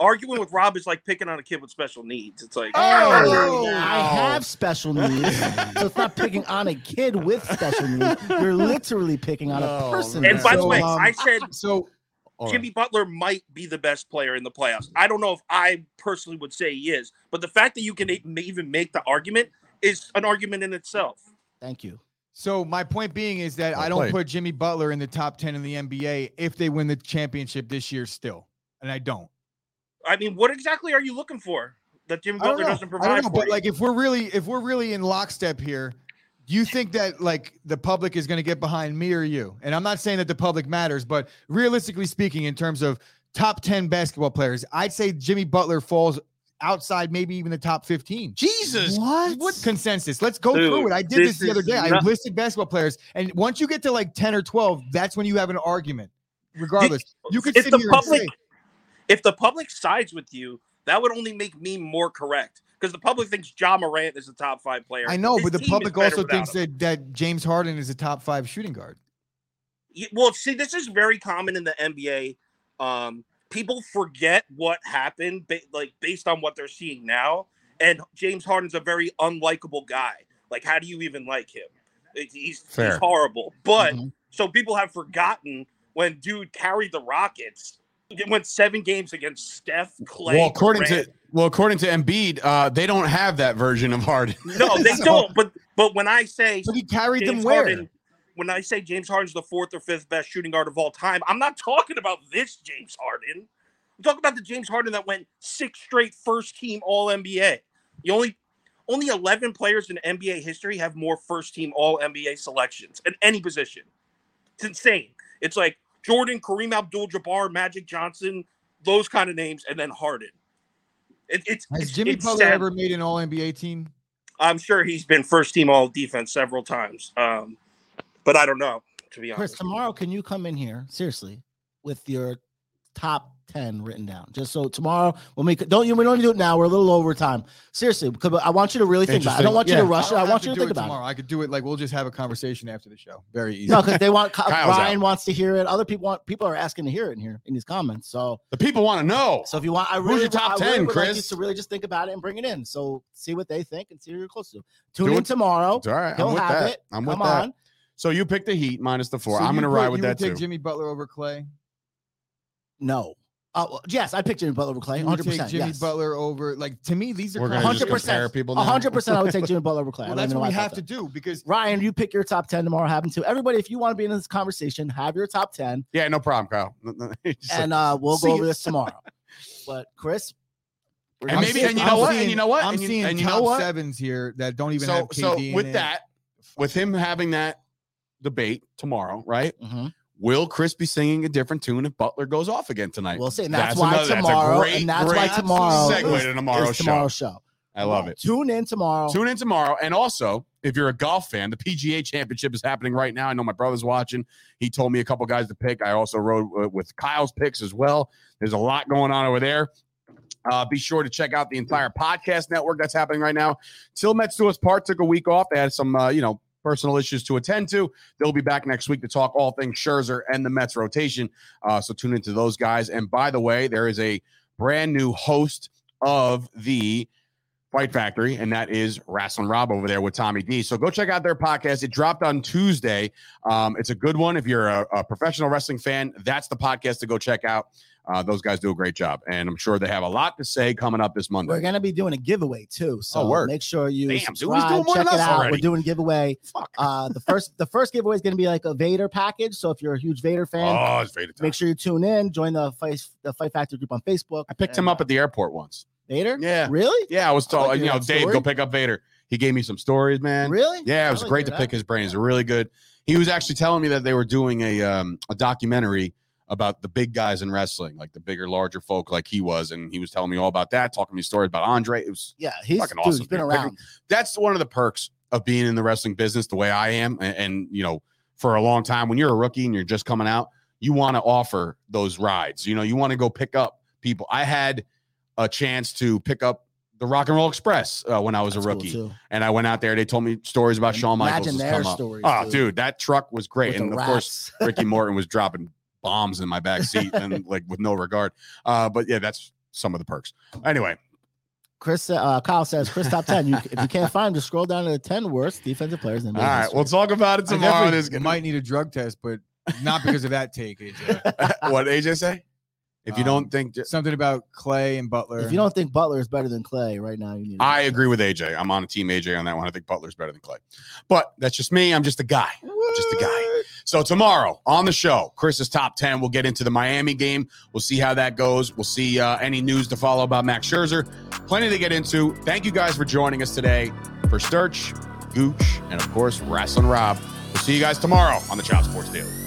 arguing with Rob is like picking on a kid with special needs. It's like Oh! I have special needs, so it's not picking on a kid with special needs. You're literally picking on a Oh, person. And there. by the So, way, um, I said So All right. Jimmy Butler might be the best player in the playoffs. I don't know if I personally would say he is, but the fact that you can even make the argument is an argument in itself. Thank you. So my point being is that Well I don't played. put Jimmy Butler in the top 10 in the NBA if they win the championship this year still. And I don't. I mean, what exactly are you looking for that Jimmy I don't Butler know. doesn't I provide don't know, for but you? like if we're really if we're really in lockstep here, do you think that like the public is going to get behind me or you? And I'm not saying that the public matters, but realistically speaking in terms of top 10 basketball players, I'd say Jimmy Butler falls outside maybe even the top 15. Jesus. What? What consensus? Let's go Dude, through it. I did this, this the other is day. I listed basketball players, and once you get to like ten or twelve, that's when you have an argument. Regardless, you could if sit the here public and say, if the public sides with you, that would only make me more correct because the public thinks Ja Morant is the top five player. "I know," His but the public also thinks him. that that James Harden is a top five shooting guard. Yeah, Well, see, this is very common in the NBA. Um, people forget what happened, ba- like based on what they're seeing now. And James Harden's a very unlikable guy. Like, how do you even like him? He's he's horrible. But Mhm. So people have forgotten when dude carried the Rockets. It went seven games against Steph, Clay. well, according Durant. to well, according to Embiid, uh, they don't have that version of Harden. no, they So- don't. But but when I say But he carried James them where? Harden, when I say James Harden's the fourth or fifth best shooting guard of all time, I'm not talking about this James Harden. I'm talking about the James Harden that went six straight first team All NBA. You only only 11 players in NBA history have more first team All NBA selections at any position. It's insane. It's like Jordan, Kareem Abdul-Jabbar, Magic Johnson, those kind of names, and then Harden. It, it's Has it's, Jimmy it's Butler sad. ever made an All NBA team? I'm sure he's been first team all defense several times. Um, but I don't know, to be honest. Chris, honest. tomorrow, can you come in here seriously with your top ten written down? Just so tomorrow when we don't you we don't do it now. We're a little over time. Seriously, because I want you to really think about. it. I don't want you to Yeah, rush it. I want you to do think it about tomorrow. I could do it like we'll just have a conversation after the show. Very easy. No, because they want Ryan out. wants to hear it. Other people want people are asking to hear it in here in these comments. So The people want to know. so if you want, I Who's really your top I really 10, would like you to really just think about it and bring it in. So see what they think and see who you're close to. Tune Do in it- tomorrow. It's all right. He'll I'm with that. it. I'm with Come that. on. So you pick the Heat minus the four. So I'm going to ride with that take too. Jimmy Butler over Clay. No. Oh well, yes, I picked Jimmy Butler over Clay. One hundred percent. Jimmy yes. Butler over. Like to me, these are We're kind gonna of just 100%. people hundred percent. I would take Jimmy Butler over Clay. Well, that's what we have to that. do because Ryan, you pick your top 10 tomorrow. Happen to everybody. If you want to be in this conversation, have your top 10 Yeah, no problem, Kyle. And uh, we'll go over this tomorrow. But Chris, And gonna maybe- see- and you I'm know what? And seeing- you know what? I'm And you- seeing and you know top what? sevens here that don't even so have KD so in with it. that, with him having that debate tomorrow, right? Mhm. Will Chris be singing a different tune if Butler goes off again tonight? We'll see. And that's, why another- that's a great, and that's why tomorrow segue is, to tomorrow's is show. tomorrow's show. I love it. Tune in tomorrow. Tune in tomorrow. And also, if you're a golf fan, the PGA Championship is happening right now. I know my brother's watching. He told me a couple guys to pick. I also rode uh, with Kyle's picks as well. There's a lot going on over there. Uh, be sure to check out the entire podcast network that's happening right now. Till Mets to us part took a week off. They had some, uh, you know, personal issues to attend to. They'll be back next week to talk all things Scherzer and the Mets rotation. Uh, so tune into those guys. And by the way, there is a brand new host of the Fight Factory, and that is Wrestling Rob over there with Tommy D. So go check out their podcast. It dropped on Tuesday. Um, it's a good one. If you're a, a professional wrestling fan, that's the podcast to go check out. Uh, those guys do a great job, and I'm sure they have a lot to say coming up this Monday. We're gonna be doing a giveaway too. So Oh, word. make sure you Damn, subscribe, check it out. already. We're doing a giveaway. Fuck. Uh, the first the first giveaway is gonna be like a Vader package. So if you're a huge Vader fan, oh, it's Vader time. make sure you tune in. Join the Fight the Fight Factor group on Facebook. I picked and, him up at the airport once. Vader. Yeah. Really? Yeah, I was told, like you know, Dave, story. go pick up Vader. He gave me some stories, man. Really? Yeah, it was like great to that. pick his brains. Really good. He was actually telling me that they were doing a um, a documentary about the big guys in wrestling, like the bigger, larger folk, like he was, and he was telling me all about that, talking me stories about Andre. It was Yeah, he's, Fucking dude, awesome, he's been dude. around. that's one of the perks of being in the wrestling business the way I am, and, and you know, for a long time, when you're a rookie and you're just coming out, you want to offer those rides. You know, you want to go pick up people. I had a chance to pick up the Rock and Roll Express uh, when I was That's a rookie. too. and I went out there. They told me stories about Shawn Michaels. Imagine their come up. stories, Oh, dude. dude, that truck was great, With and of course. Ricky Morton was dropping bombs in my back seat and like with no regard. Uh, but yeah, that's some of the perks. Anyway, Chris, uh, Kyle says Chris top ten. You, if you can't find him, just scroll down to the ten worst defensive players in all NBA right, history. we'll talk about it tomorrow. definitely This gonna- might need a drug test, but not because of that take. AJ. what AJ say? If you Um, don't think, Something about Clay and Butler. if you don't think Butler is better than Clay right now, you need. to- I agree with AJ. I'm on a team AJ on that one. I think Butler's better than Clay, but that's just me. I'm just a guy. just a guy. So tomorrow on the show, Chris's top 10. We'll get into the Miami game. We'll see how that goes. We'll see uh, any news to follow about Max Scherzer. Plenty to get into. Thank you guys for joining us today for Sturch, Gooch, and of course, Wrestling Rob. We'll see you guys tomorrow on the Chop Sports Daily.